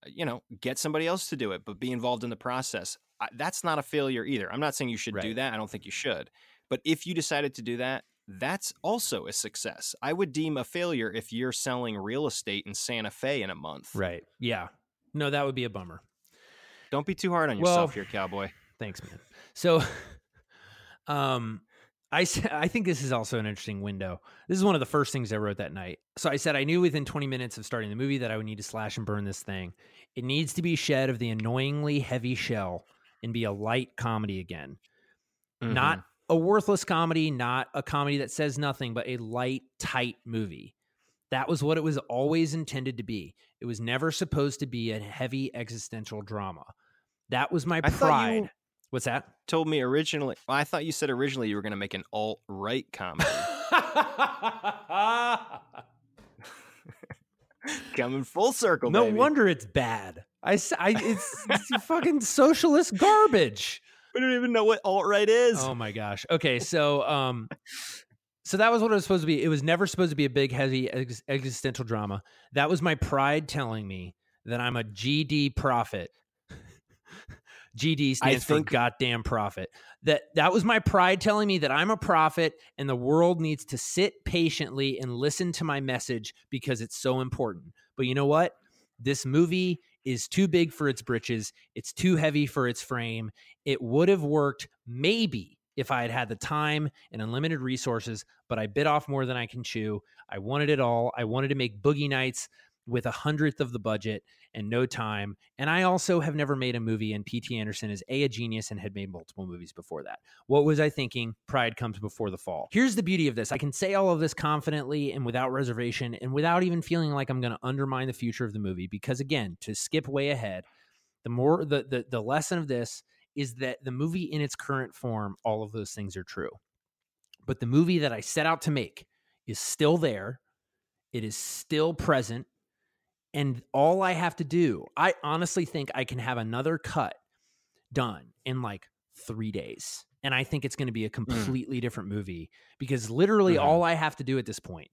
you know, get somebody else to do it, but be involved in the process. That's not a failure either. I'm not saying you should do that. I don't think you should. But if you decided to do that, that's also a success. I would deem a failure if you're selling real estate in Santa Fe in a month. Right. Yeah. No, that would be a bummer. Don't be too hard on Well- yourself here, cowboy. Thanks, man. So, um, I I think this is also an interesting window. This is one of the first things I wrote that night. So I said I knew within 20 minutes of starting the movie that I would need to slash and burn this thing. It needs to be shed of the annoyingly heavy shell and be a light comedy again. Not mm-hmm. a worthless comedy, not a comedy that says nothing, but a light, tight movie. That was what it was always intended to be. It was never supposed to be a heavy existential drama. That was my pride. What's that? Told me originally. Well, I thought you said originally you were going to make an alt right comedy. Coming full circle. no baby. wonder it's bad. I, I- it's, it's fucking socialist garbage. We don't even know what alt right is. Oh my gosh. Okay, so um, so that was what it was supposed to be. It was never supposed to be a big, heavy ex- existential drama. That was my pride telling me that I'm a GD prophet. GD stands think- for goddamn prophet. That that was my pride telling me that I'm a prophet and the world needs to sit patiently and listen to my message because it's so important. But you know what? This movie is too big for its britches. It's too heavy for its frame. It would have worked maybe if I had had the time and unlimited resources, but I bit off more than I can chew. I wanted it all. I wanted to make Boogie Nights with a hundredth of the budget and no time. And I also have never made a movie, and P.T. Anderson is A, a genius and had made multiple movies before that. What was I thinking? Pride comes before the fall. Here's the beauty of this I can say all of this confidently and without reservation and without even feeling like I'm going to undermine the future of the movie. Because again, to skip way ahead, the more the, the the lesson of this is that the movie in its current form, all of those things are true. But the movie that I set out to make is still there. It is still present. And all I have to do, I honestly think I can have another cut done in like three days. And I think it's going to be a completely different movie because literally Mhm. all I have to do at this point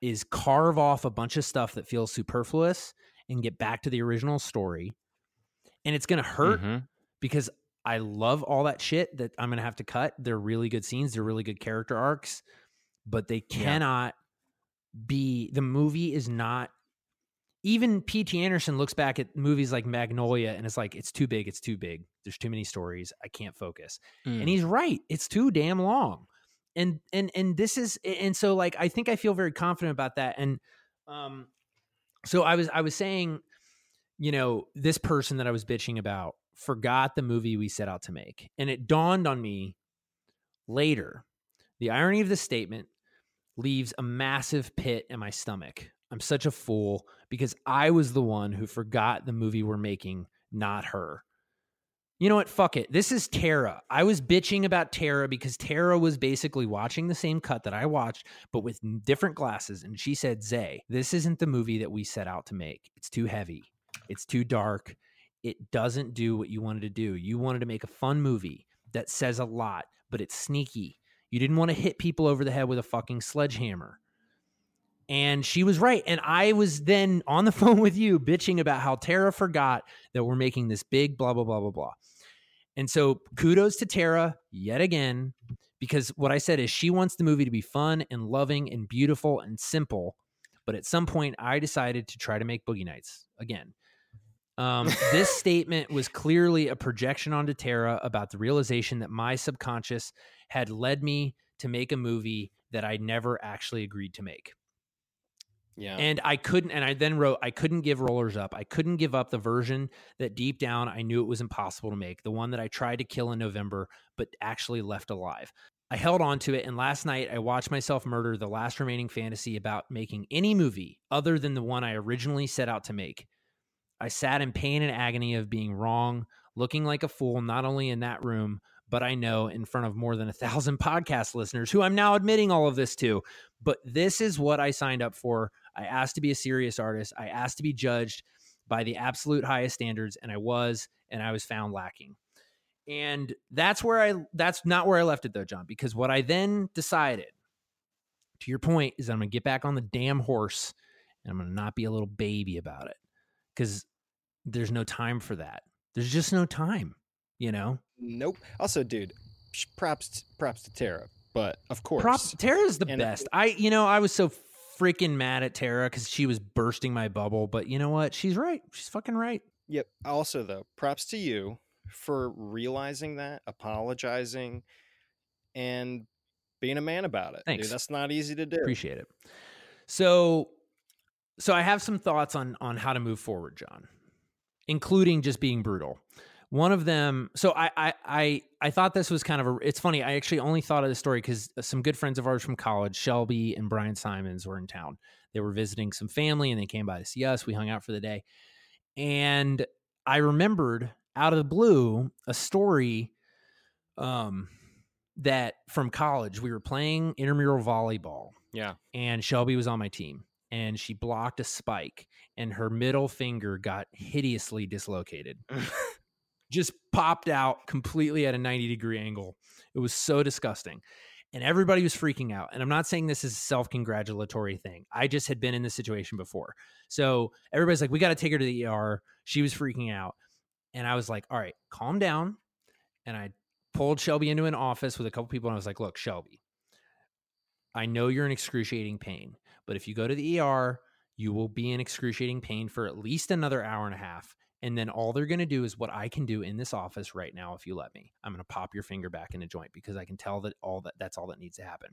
is carve off a bunch of stuff that feels superfluous and get back to the original story. And it's going to hurt Mhm. because I love all that shit that I'm going to have to cut. They're really good scenes, they're really good character arcs, but they cannot be the movie is not even P.T. Anderson looks back at movies like Magnolia and it's like, it's too big, it's too big. There's too many stories. I can't focus. Mm. And he's right. It's too damn long. And and and this is and so like I think I feel very confident about that. And um so I was I was saying, you know, this person that I was bitching about forgot the movie we set out to make. And it dawned on me later. The irony of this statement leaves a massive pit in my stomach. I'm such a fool because I was the one who forgot the movie we're making, not her. You know what? Fuck it. This is Tara. I was bitching about Tara because Tara was basically watching the same cut that I watched, but with different glasses. And she said, Zay, this isn't the movie that we set out to make. It's too heavy. It's too dark. It doesn't do what you wanted to do. You wanted to make a fun movie that says a lot, but it's sneaky. You didn't want to hit people over the head with a fucking sledgehammer. And she was right. And I was then on the phone with you bitching about how Tara forgot that we're making this big blah, blah, blah, blah, blah. And so kudos to Tara yet again, because what I said is she wants the movie to be fun and loving and beautiful and simple. But at some point, I decided to try to make Boogie Nights again. Um, this statement was clearly a projection onto Tara about the realization that my subconscious had led me to make a movie that I never actually agreed to make. Yeah. And I couldn't, and I then wrote, I couldn't give rollers up. I couldn't give up the version that deep down I knew it was impossible to make, the one that I tried to kill in November, but actually left alive. I held on to it, and last night I watched myself murder the last remaining fantasy about making any movie other than the one I originally set out to make. I sat in pain and agony of being wrong, looking like a fool, not only in that room, but I know in front of more than a thousand podcast listeners who I'm now admitting all of this to. But this is what I signed up for. I asked to be a serious artist. I asked to be judged by the absolute highest standards, and I was, and I was found lacking. And that's where I that's not where I left it though, John, because what I then decided, to your point, is I'm gonna get back on the damn horse and I'm gonna not be a little baby about it. Because there's no time for that. There's just no time, you know? Nope. Also, dude, props props to Tara, but of course, Props Tara's the And- best. I you know, I was so freaking mad at Tara because she was bursting my bubble, but you know what? She's right. She's fucking right. Yep. Also, though, props to you for realizing that, apologizing, and being a man about it. Thanks. Dude, that's not easy to do. Appreciate it. So so I have some thoughts on on how to move forward, John, including just being brutal. One of them, so I I I, I thought this was kind of a. It's funny. I actually only thought of this story because some good friends of ours from college, Shelby and Brian Simons, were in town. They were visiting some family, and they came by to see us. We hung out for the day, and I remembered out of the blue a story, um, that from college we were playing intramural volleyball, Yeah. and Shelby was on my team and she blocked a spike and her middle finger got hideously dislocated. Just popped out completely at a 90 degree angle. It was so disgusting. And everybody was freaking out. And I'm not saying this is a self congratulatory thing. I just had been in this situation before. So everybody's like, we got to take her to the ER. She was freaking out. And I was like, all right, calm down. And I pulled Shelby into an office with a couple people and I was like, look, Shelby, I know you're in excruciating pain, but if you go to the ER, you will be in excruciating pain for at least another hour and a half. And then all they're going to do is what I can do in this office right now if you let me. I'm going to pop your finger back in a joint because I can tell that all that that's all that needs to happen.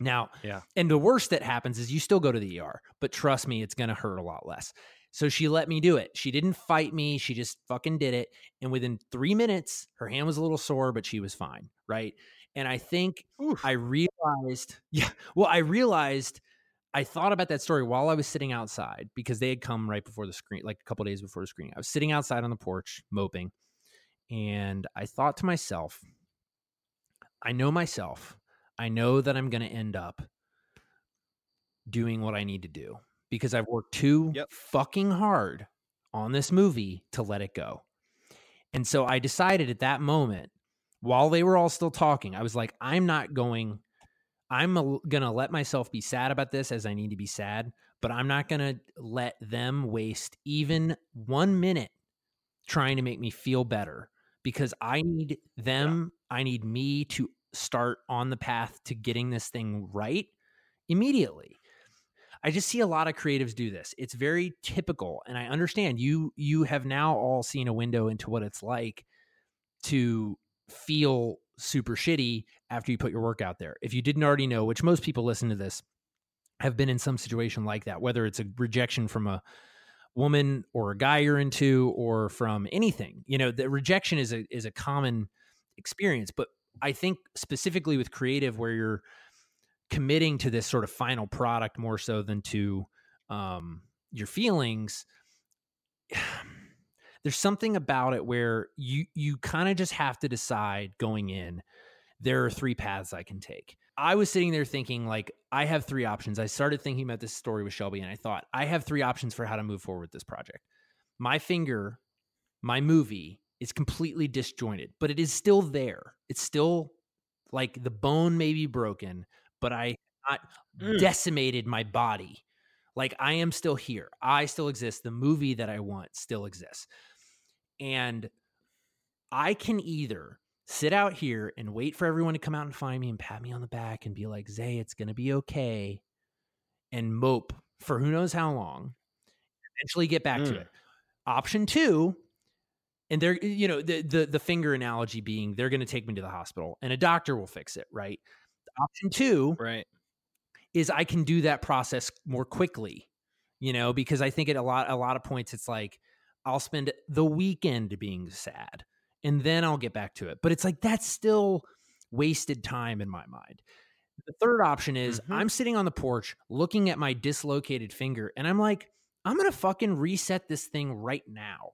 Now, Yeah. and the worst that happens is you still go to the ER, but trust me, it's going to hurt a lot less. So she let me do it. She didn't fight me. She just fucking did it. And within three minutes, her hand was a little sore, but she was fine. Right. And I think I realized, yeah, well, I realized I thought about that story while I was sitting outside because they had come right before the screen, like a couple days before the screening. I was sitting outside on the porch moping. And I thought to myself, I know myself. I know that I'm going to end up doing what I need to do because I've worked too fucking hard on this movie to let it go. And so I decided at that moment, while they were all still talking, I was like, I'm not going, I'm going to let myself be sad about this as I need to be sad, but I'm not going to let them waste even one minute trying to make me feel better because I need them, I need me to start on the path to getting this thing right immediately. I just see a lot of creatives do this. It's very typical, and I understand you you have now all seen a window into what it's like to feel super shitty after you put your work out there. If you didn't already know, which most people listen to this have been in some situation like that, whether it's a rejection from a woman or a guy you're into or from anything. You know, the rejection is a is a common experience, but I think specifically with creative where you're committing to this sort of final product more so than to um, your feelings there's something about it where you you kind of just have to decide going in there are three paths i can take i was sitting there thinking like i have three options i started thinking about this story with shelby and i thought i have three options for how to move forward with this project my finger my movie is completely disjointed but it is still there it's still like the bone may be broken but I not mm. decimated my body. Like I am still here. I still exist. The movie that I want still exists. And I can either sit out here and wait for everyone to come out and find me and pat me on the back and be like, Zay, it's going to be okay. And mope for who knows how long, eventually get back mm. to it. Option two, and they're, you know, the, the, the finger analogy being they're going to take me to the hospital and a doctor will fix it, right? Option two, right, is I can do that process more quickly. You know, because I think at a lot a lot of points it's like I'll spend the weekend being sad and then I'll get back to it. But it's like that's still wasted time in my mind. The third option is mm-hmm. I'm sitting on the porch looking at my dislocated finger and I'm like, I'm going to fucking reset this thing right now.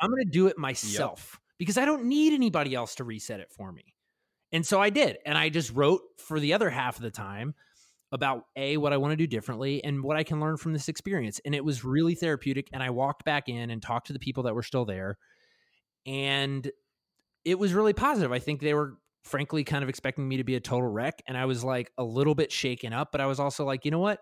I'm going to do it myself yep. because I don't need anybody else to reset it for me. And so I did. And I just wrote for the other half of the time about A, what I want to do differently and what I can learn from this experience. And it was really therapeutic. And I walked back in and talked to the people that were still there. And it was really positive. I think they were frankly kind of expecting me to be a total wreck. And I was like a little bit shaken up, but I was also like, you know what?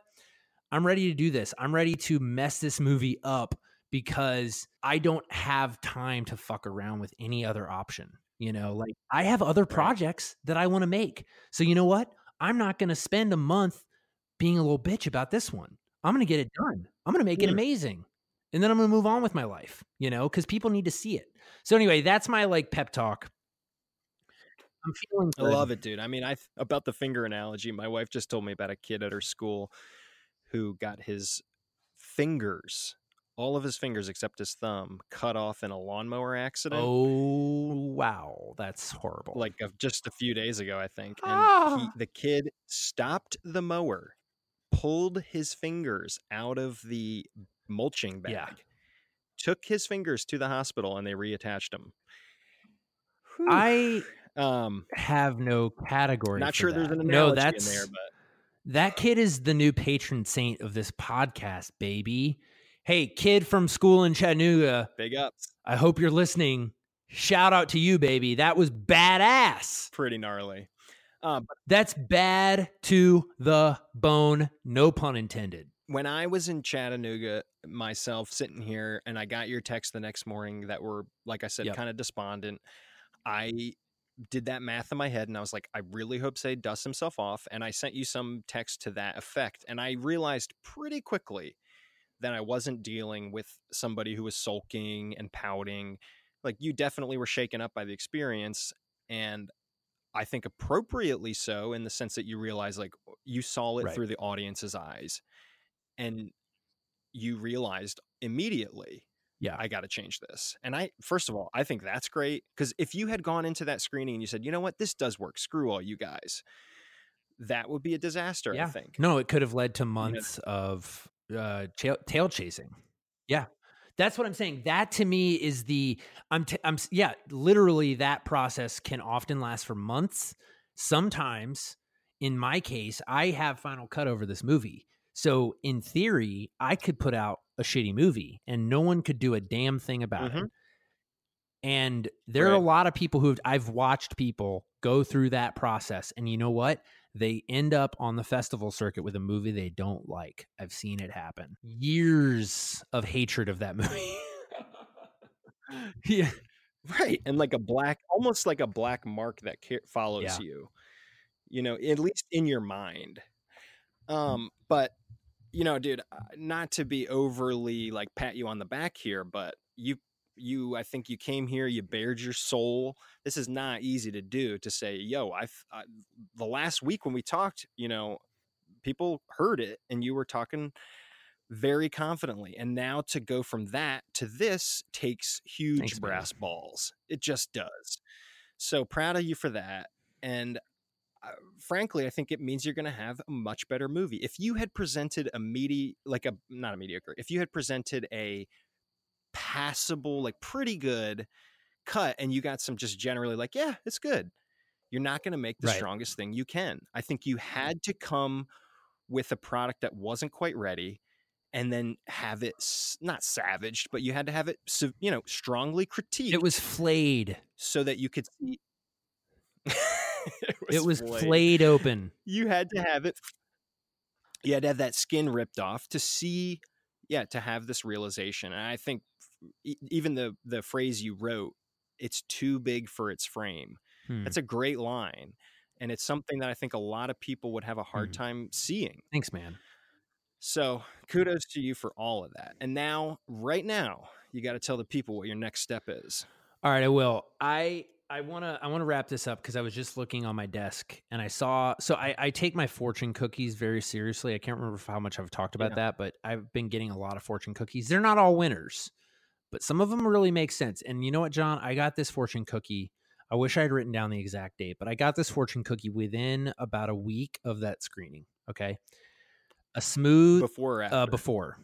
I'm ready to do this. I'm ready to mess this movie up because I don't have time to fuck around with any other option. You know, like I have other projects that I want to make. So you know what? I'm not going to spend a month being a little bitch about this one. I'm going to get it done. I'm going to make yeah. it mm. amazing. And then I'm going to move on with my life, you know, cuz people need to see it. So anyway, that's my like pep talk. I'm feeling good. I love it, dude. I mean, I about the finger analogy, my wife just told me about a kid at her school who got his fingers all of his fingers except his thumb cut off in a lawnmower accident. Oh wow, that's horrible! Like just a few days ago, I think. And ah. he, the kid stopped the mower, pulled his fingers out of the mulching bag, yeah. took his fingers to the hospital, and they reattached them. Whew. I um have no category. Not sure that. there's an analogy no, that's, in there, but that kid is the new patron saint of this podcast, baby. Hey, kid from school in Chattanooga. Big ups. I hope you're listening. Shout out to you, baby. That was badass. Pretty gnarly. Um, That's bad to the bone. No pun intended. When I was in Chattanooga myself, sitting here, and I got your text the next morning that were, like I said, yep. kind of despondent, I did that math in my head and I was like, I really hope Zay dusts himself off. And I sent you some text to that effect. And I realized pretty quickly that I wasn't dealing with somebody who was sulking and pouting. Like you definitely were shaken up by the experience. And I think appropriately so in the sense that you realize like you saw it right. through the audience's eyes and you realized immediately yeah i got to change this and i first of all i think that's great because if you had gone into that screening and you said you know what this does work screw all you guys that would be a disaster yeah. i think no it could have led to months know, of uh, tail, tail chasing. Yeah. That's what I'm saying. That to me is the I'm t- I'm yeah, literally that process can often last for months. Sometimes in my case, I have final cut over this movie. So in theory, I could put out a shitty movie and no one could do a damn thing about mm-hmm. it. And there right. are a lot of people who I've watched people go through that process and you know what? they end up on the festival circuit with a movie they don't like. I've seen it happen. Years of hatred of that movie. yeah. Right. And like a black, almost like a black mark that follows yeah. you, you know, at least in your mind. Mm. Um, but you know, dude, uh, not to be overly like pat you on the back here, but you you I think you came here, you bared your soul. This is not easy to do to say, "Yo, I've I, the last week when we talked, you know, people heard it and you were talking very confidently. And now to go from that to this takes huge Thanks, man. brass balls. It just does. So proud of you for that. And Uh, frankly, I think it means you're going to have a much better movie. If you had presented a medi like a not a mediocre, if you had presented a passable, like pretty good cut, and you got some just generally like, yeah, it's good. You're not going to make the Right. strongest thing you can. I think you mm-hmm. had to come with a product that wasn't quite ready and then have it not savaged but you had to have it you know strongly critiqued It was flayed. so that you could see It was flayed open. you had to have it you had to have that skin ripped off to see yeah to have this realization and i think even the the phrase you wrote it's too big for its frame Hmm. that's a great line and it's something that i think a lot of people would have a hard Hmm. time seeing Thanks, man. so kudos to you for all of that and now right now you got to tell the people what your next step is All right, I will. I I want to I want to wrap this up because I was just looking on my desk and I saw. So I, I take my fortune cookies very seriously. I can't remember how much I've talked about Yeah. that, but I've been getting a lot of fortune cookies. They're not all winners, but some of them really make sense. And you know what, John? I got this fortune cookie. I wish I had written down the exact date, but I got this fortune cookie within about a week of that screening. Okay, a smooth before or after uh, before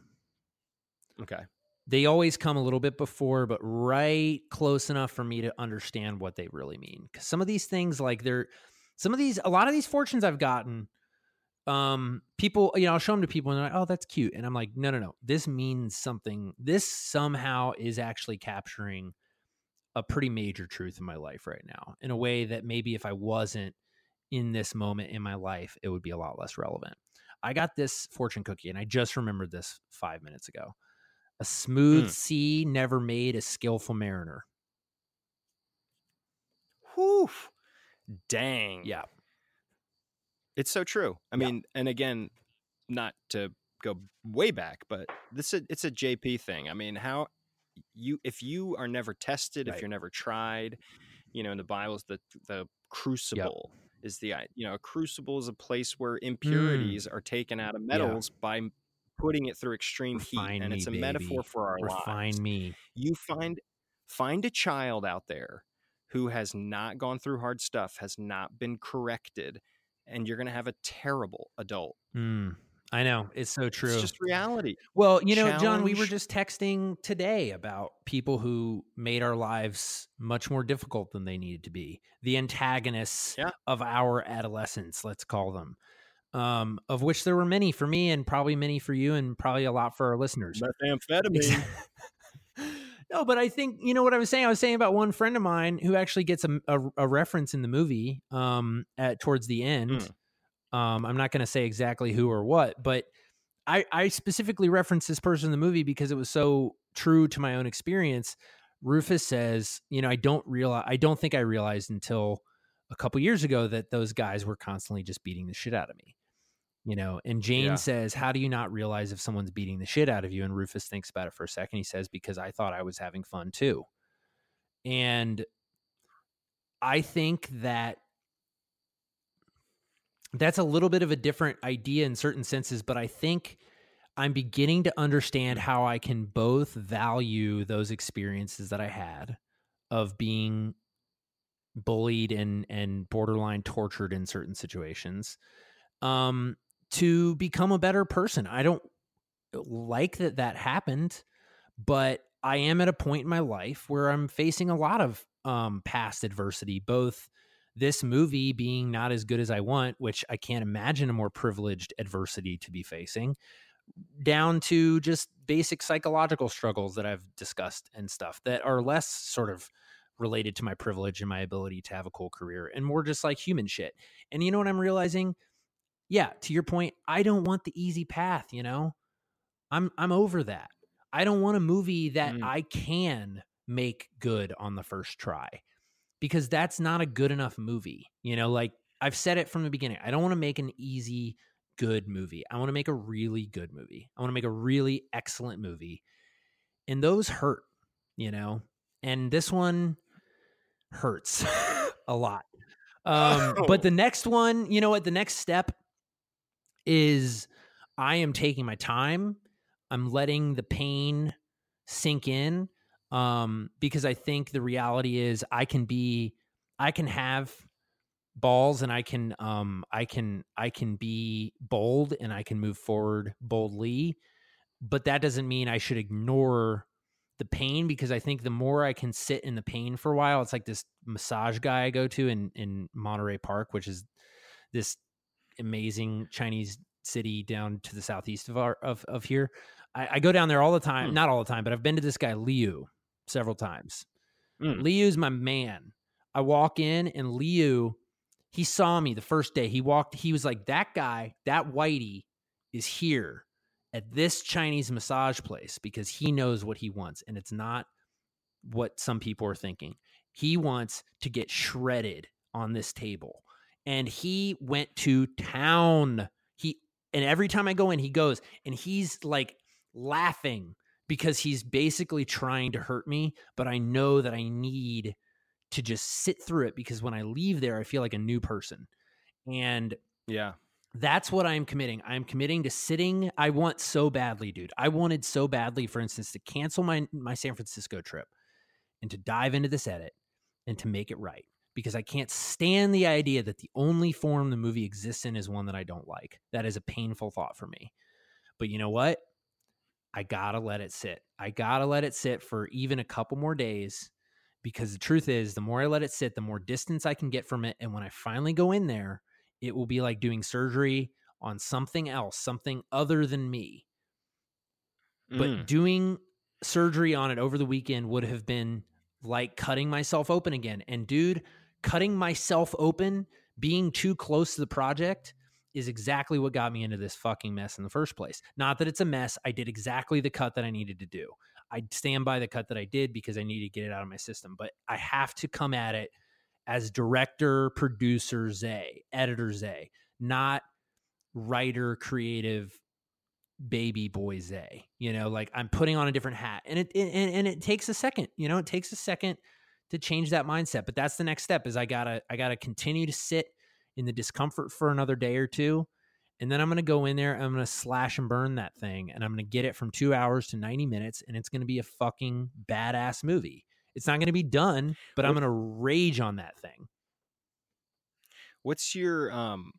okay they always come a little bit before, but right close enough for me to understand what they really mean. Because some of these things, like they're some of these, a lot of these fortunes I've gotten, um, people, you know, I'll show them to people and they're like, "Oh, that's cute," and I'm like, "No, no, no, this means something. This somehow is actually capturing a pretty major truth in my life right now in a way that maybe if I wasn't in this moment in my life, it would be a lot less relevant." I got this fortune cookie, and I just remembered this five minutes ago. A smooth Mm. sea never made a skillful mariner. Whew. Dang. Yeah. It's so true. I Yeah. mean, and again, not to go way back, but this is it's a JP thing. I mean, how you if you are never tested, if you're never tried, you know, in the Bible's the the crucible is the you know, a crucible is a place where impurities are taken out of metals by m- putting it through extreme Refine heat and me, it's a baby. metaphor for our Refine lives me. you find find a child out there who has not gone through hard stuff has not been corrected and you're going to have a terrible adult Mm, I know it's so true. it's just reality Well, you know, John, we were just texting today about people who made our lives much more difficult than they needed to be. The antagonists Yeah. of our adolescence, let's call them. Um, of which there were many for me and probably many for you and probably a lot for our listeners. methamphetamine no, but I think you know what I was saying. I was saying about one friend of mine who actually gets a, a, a reference in the movie um, at towards the end. Hmm. Um, I'm not going to say exactly who or what, but I, I specifically referenced this person in the movie because it was so true to my own experience. Rufus says, you know, I don't realize, I don't think I realized until a couple years ago that those guys were constantly just beating the shit out of me. You know, and Jane Yeah. says, How do you not realize if someone's beating the shit out of you? And Rufus thinks about it for a second. He says, Because I thought I was having fun too. And I think that that's a little bit of a different idea in certain senses, but I think I'm beginning to understand how I can both value those experiences that I had of being bullied and and borderline tortured in certain situations um to become a better person. I don't like that that happened, but I am at a point in my life where I'm facing a lot of um past adversity, both this movie being not as good as I want, which I can't imagine a more privileged adversity to be facing, down to just basic psychological struggles that I've discussed and stuff that are less sort of related to my privilege and my ability to have a cool career and more just like human shit. And you know what I'm realizing? Yeah, to your point, I don't want the easy path, you know? I'm I'm over that. I don't want a movie that Mm. I can make good on the first try because that's not a good enough movie. You know, like I've said it from the beginning. I don't want to make an easy good movie. I want to make a really good movie. I want to make a really excellent movie. And those hurt, you know. And this one hurts a lot. Um, Oh. but the next one, you know what? The next step is I am taking my time. I'm letting the pain sink in um, because I think the reality is I can be, I can have balls and I can, um, I can, I can be bold and I can move forward boldly, but that doesn't mean I should ignore the pain because I think the more I can sit in the pain for a while, it's like this massage guy I go to in in Monterey Park, which is this amazing Chinese city down to the southeast of our of of here. I, I go down there all the time, hmm. not all the time, but I've been to this guy Liu several times. Hmm. Liu's my man. I walk in and Liu, he saw me the first day. He walked, he was like, that guy, that whitey is here at this Chinese massage place because he knows what he wants. And it's not what some people are thinking. He wants to get shredded on this table. And he went to town. He and every time I go in, he goes and he's like laughing because he's basically trying to hurt me, but I know that I need to just sit through it because when I leave there, I feel like a new person. And yeah, that's what I'm committing. I'm committing to sitting. I want so badly, dude. I wanted so badly, for instance, to cancel my my San Francisco trip and to dive into this edit and to make it right because I can't stand the idea that the only form the movie exists in is one that I don't like. That is a painful thought for me. But you know what? I gotta let it sit. I gotta let it sit for even a couple more days because the truth is, the more I let it sit, the more distance I can get from it. And when I finally go in there, it will be like doing surgery on something else, something other than me. But Mm. doing surgery on it over the weekend would have been like cutting myself open again. And dude, cutting myself open, being too close to the project is exactly what got me into this fucking mess in the first place. Not that it's a mess. I did exactly the cut that I needed to do. I stand by the cut that I did because I needed to get it out of my system. But I have to come at it as director, producer Zay, editor Zay, not writer, creative baby boy Zay. You know, like I'm putting on a different hat, and it, it and, and it takes a second. You know, it takes a second to change that mindset. But that's the next step. Is I gotta I gotta continue to sit in the discomfort for another day or two. And then I'm going to go in there. I'm going to slash and burn that thing. And I'm going to get it from two hours to 90 minutes. And it's going to be a fucking badass movie. It's not going to be done, but I'm going to rage on that thing. What's your um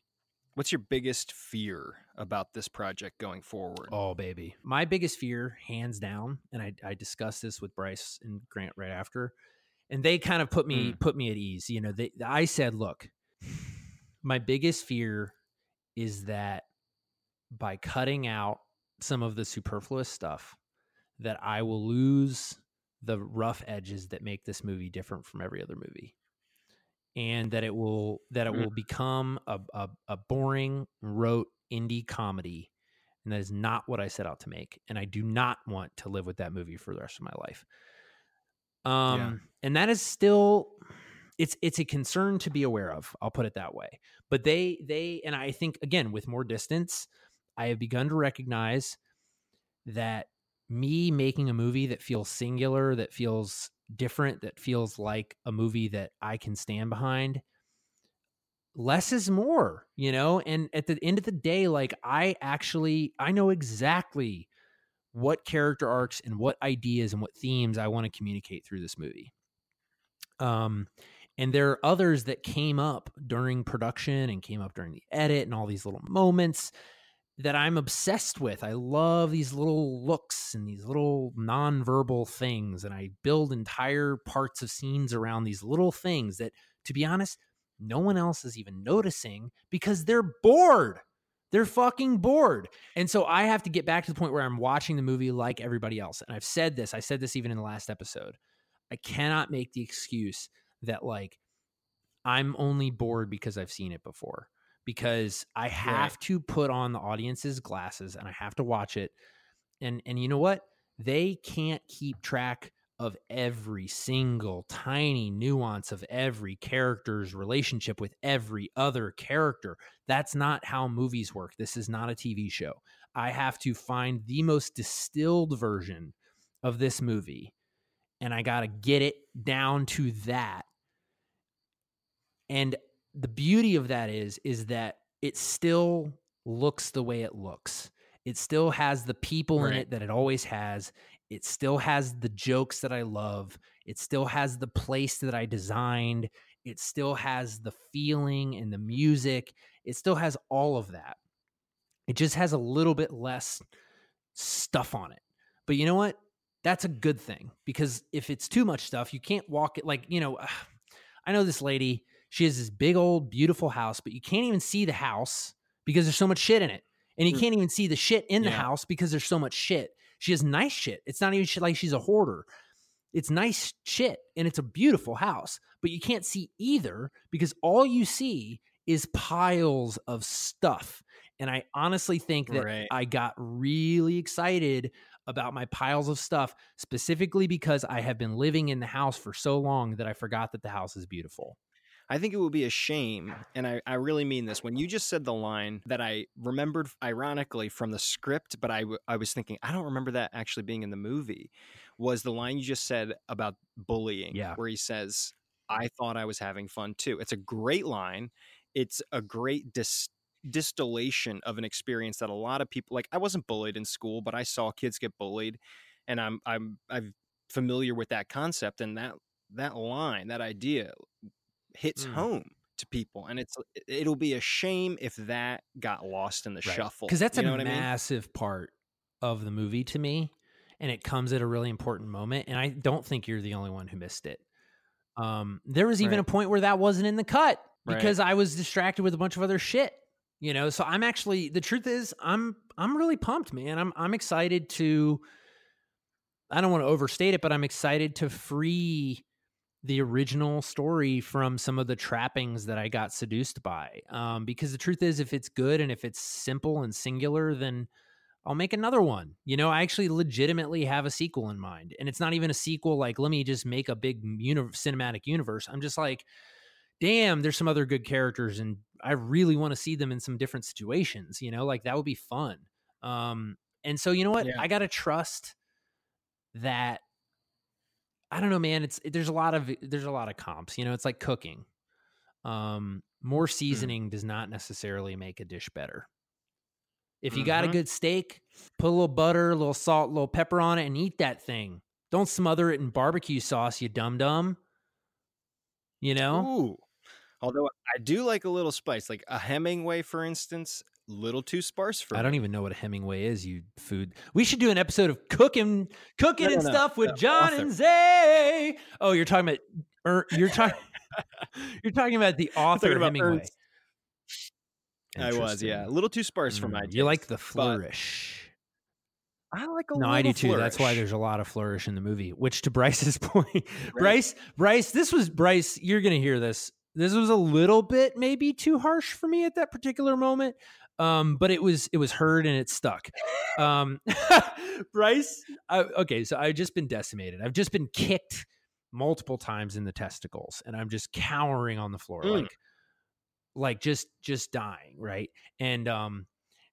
what's your biggest fear about this project going forward? Oh, baby. My biggest fear, hands down, and I, I discussed this with Bryce and Grant right after, and they kind of put me put me at ease. You know, they I said, look, my biggest fear is that by cutting out some of the superfluous stuff, that I will lose the rough edges that make this movie different from every other movie. And that it will that it Mm. will become a, a, a boring, rote indie comedy. And that is not what I set out to make. And I do not want to live with that movie for the rest of my life. Um, and that is still it's it's a concern to be aware of. I'll put it that way. But they they and I think again with more distance, I have begun to recognize that me making a movie that feels singular, that feels different, that feels like a movie that I can stand behind, less is more, you know? And at the end of the day, like I actually I know exactly what character arcs and what ideas and what themes I want to communicate through this movie. Um and there are others that came up during production and came up during the edit and all these little moments that I'm obsessed with. I love these little looks and these little nonverbal things. And I build entire parts of scenes around these little things that, to be honest, no one else is even noticing because they're bored. They're fucking bored. And so I have to get back to the point where I'm watching the movie like everybody else. And I've said this, I said this even in the last episode. I cannot make the excuse that, like, I'm only bored because I've seen it before because I have to put on the audience's glasses and I have to watch it. And and you know what? They can't keep track of every single tiny nuance of every character's relationship with every other character. That's not how movies work. This is not a TV show. I have to find the most distilled version of this movie and I got to get it down to that. And the beauty of that is is that it still looks the way it looks. It still has the people right. in it that it always has. It still has the jokes that I love. It still has the place that I designed. It still has the feeling and the music. It still has all of that. It just has a little bit less stuff on it. But you know what? That's a good thing because if it's too much stuff, you can't walk it like, you know, I know this lady, she has this big old beautiful house, but you can't even see the house because there's so much shit in it. And you mm. can't even see the shit in the yeah. house because there's so much shit. She has nice shit. It's not even shit like she's a hoarder. It's nice shit and it's a beautiful house, but you can't see either because all you see is piles of stuff. And I honestly think that right. I got really excited about my piles of stuff, specifically because I have been living in the house for so long that I forgot that the house is beautiful. I think it would be a shame, and I, I really mean this. When you just said the line that I remembered ironically from the script, but I, w- I was thinking, I don't remember that actually being in the movie, was the line you just said about bullying, yeah. where he says, I thought I was having fun too. It's a great line. It's a great dis- distillation of an experience that a lot of people like. I wasn't bullied in school, but I saw kids get bullied, and I'm I'm I'm familiar with that concept and that that line, that idea hits mm. home to people and it's it'll be a shame if that got lost in the right. shuffle because that's you a massive I mean? part of the movie to me and it comes at a really important moment and i don't think you're the only one who missed it um, there was even right. a point where that wasn't in the cut because right. i was distracted with a bunch of other shit you know so i'm actually the truth is i'm i'm really pumped man i'm i'm excited to i don't want to overstate it but i'm excited to free the original story from some of the trappings that I got seduced by. Um, because the truth is, if it's good and if it's simple and singular, then I'll make another one. You know, I actually legitimately have a sequel in mind. And it's not even a sequel like, let me just make a big uni- cinematic universe. I'm just like, damn, there's some other good characters and I really want to see them in some different situations. You know, like that would be fun. Um, and so, you know what? Yeah. I got to trust that I don't know, man. It's there's a lot of there's a lot of comps. You know, it's like cooking. Um, more hmm. seasoning mm. does not necessarily make a dish better. If you mm-hmm. got a mm-hmm. good steak, put a little butter, a little salt, a little pepper on it, and eat that thing. Don't smother it in barbecue sauce, you dum dum. You know. Ooh. Although I do like a little spice, like a Hemingway, for instance little too sparse for I don't even know what a Hemingway is. You food. We should do an episode of cooking, cooking no, and no, stuff with John author. and Zay. Oh, you're talking about. Er, you're talking. you're talking about the author about Hemingway. Ernst. I was, yeah, a little too sparse mm, for my. Taste, you like the flourish. I like a no, I do too. Flourish. That's why there's a lot of flourish in the movie. Which, to Bryce's point, right. Bryce, Bryce, this was Bryce. You're gonna hear this. This was a little bit maybe too harsh for me at that particular moment um, but it was it was heard and it stuck. Um, Bryce, I, okay, so I've just been decimated. I've just been kicked multiple times in the testicles, and I'm just cowering on the floor, mm. like like just just dying, right? And um,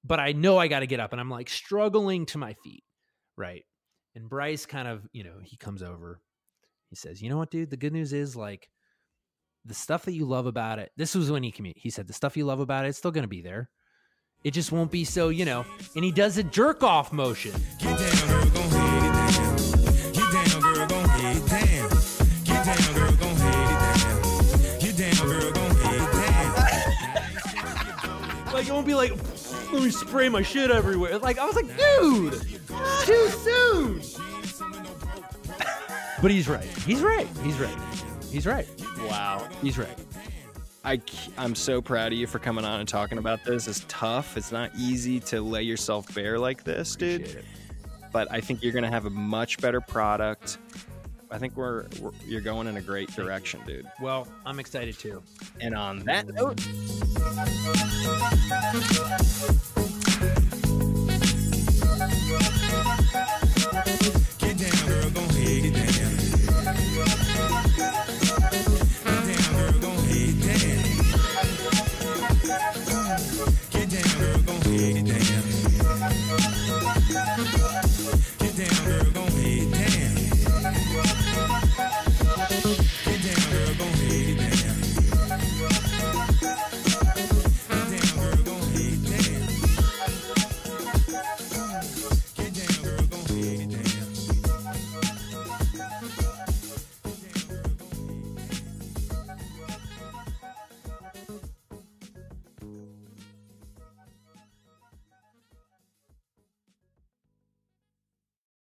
but I know I got to get up, and I'm like struggling to my feet, right? And Bryce kind of, you know, he comes over. He says, "You know what, dude? The good news is like." The stuff that you love about it. This was when he commuted. He said, "The stuff you love about it, it's still going to be there it just won't be so, you know. And he does a jerk off motion. Get down, girl, gon' head it down. Get down, girl, gon' head it down. Get down, girl, gon' head it down. Get down, girl, gon' head it down. like it won't be like, let me spray my shit everywhere. Like I was like, dude, too soon. but he's right. He's right. He's right. He's right. Wow. He's right. I, I'm so proud of you for coming on and talking about this. It's tough. It's not easy to lay yourself bare like this, Appreciate dude. It. But I think you're going to have a much better product. I think we're, we're you're going in a great direction, dude. Well, I'm excited too. And on that note.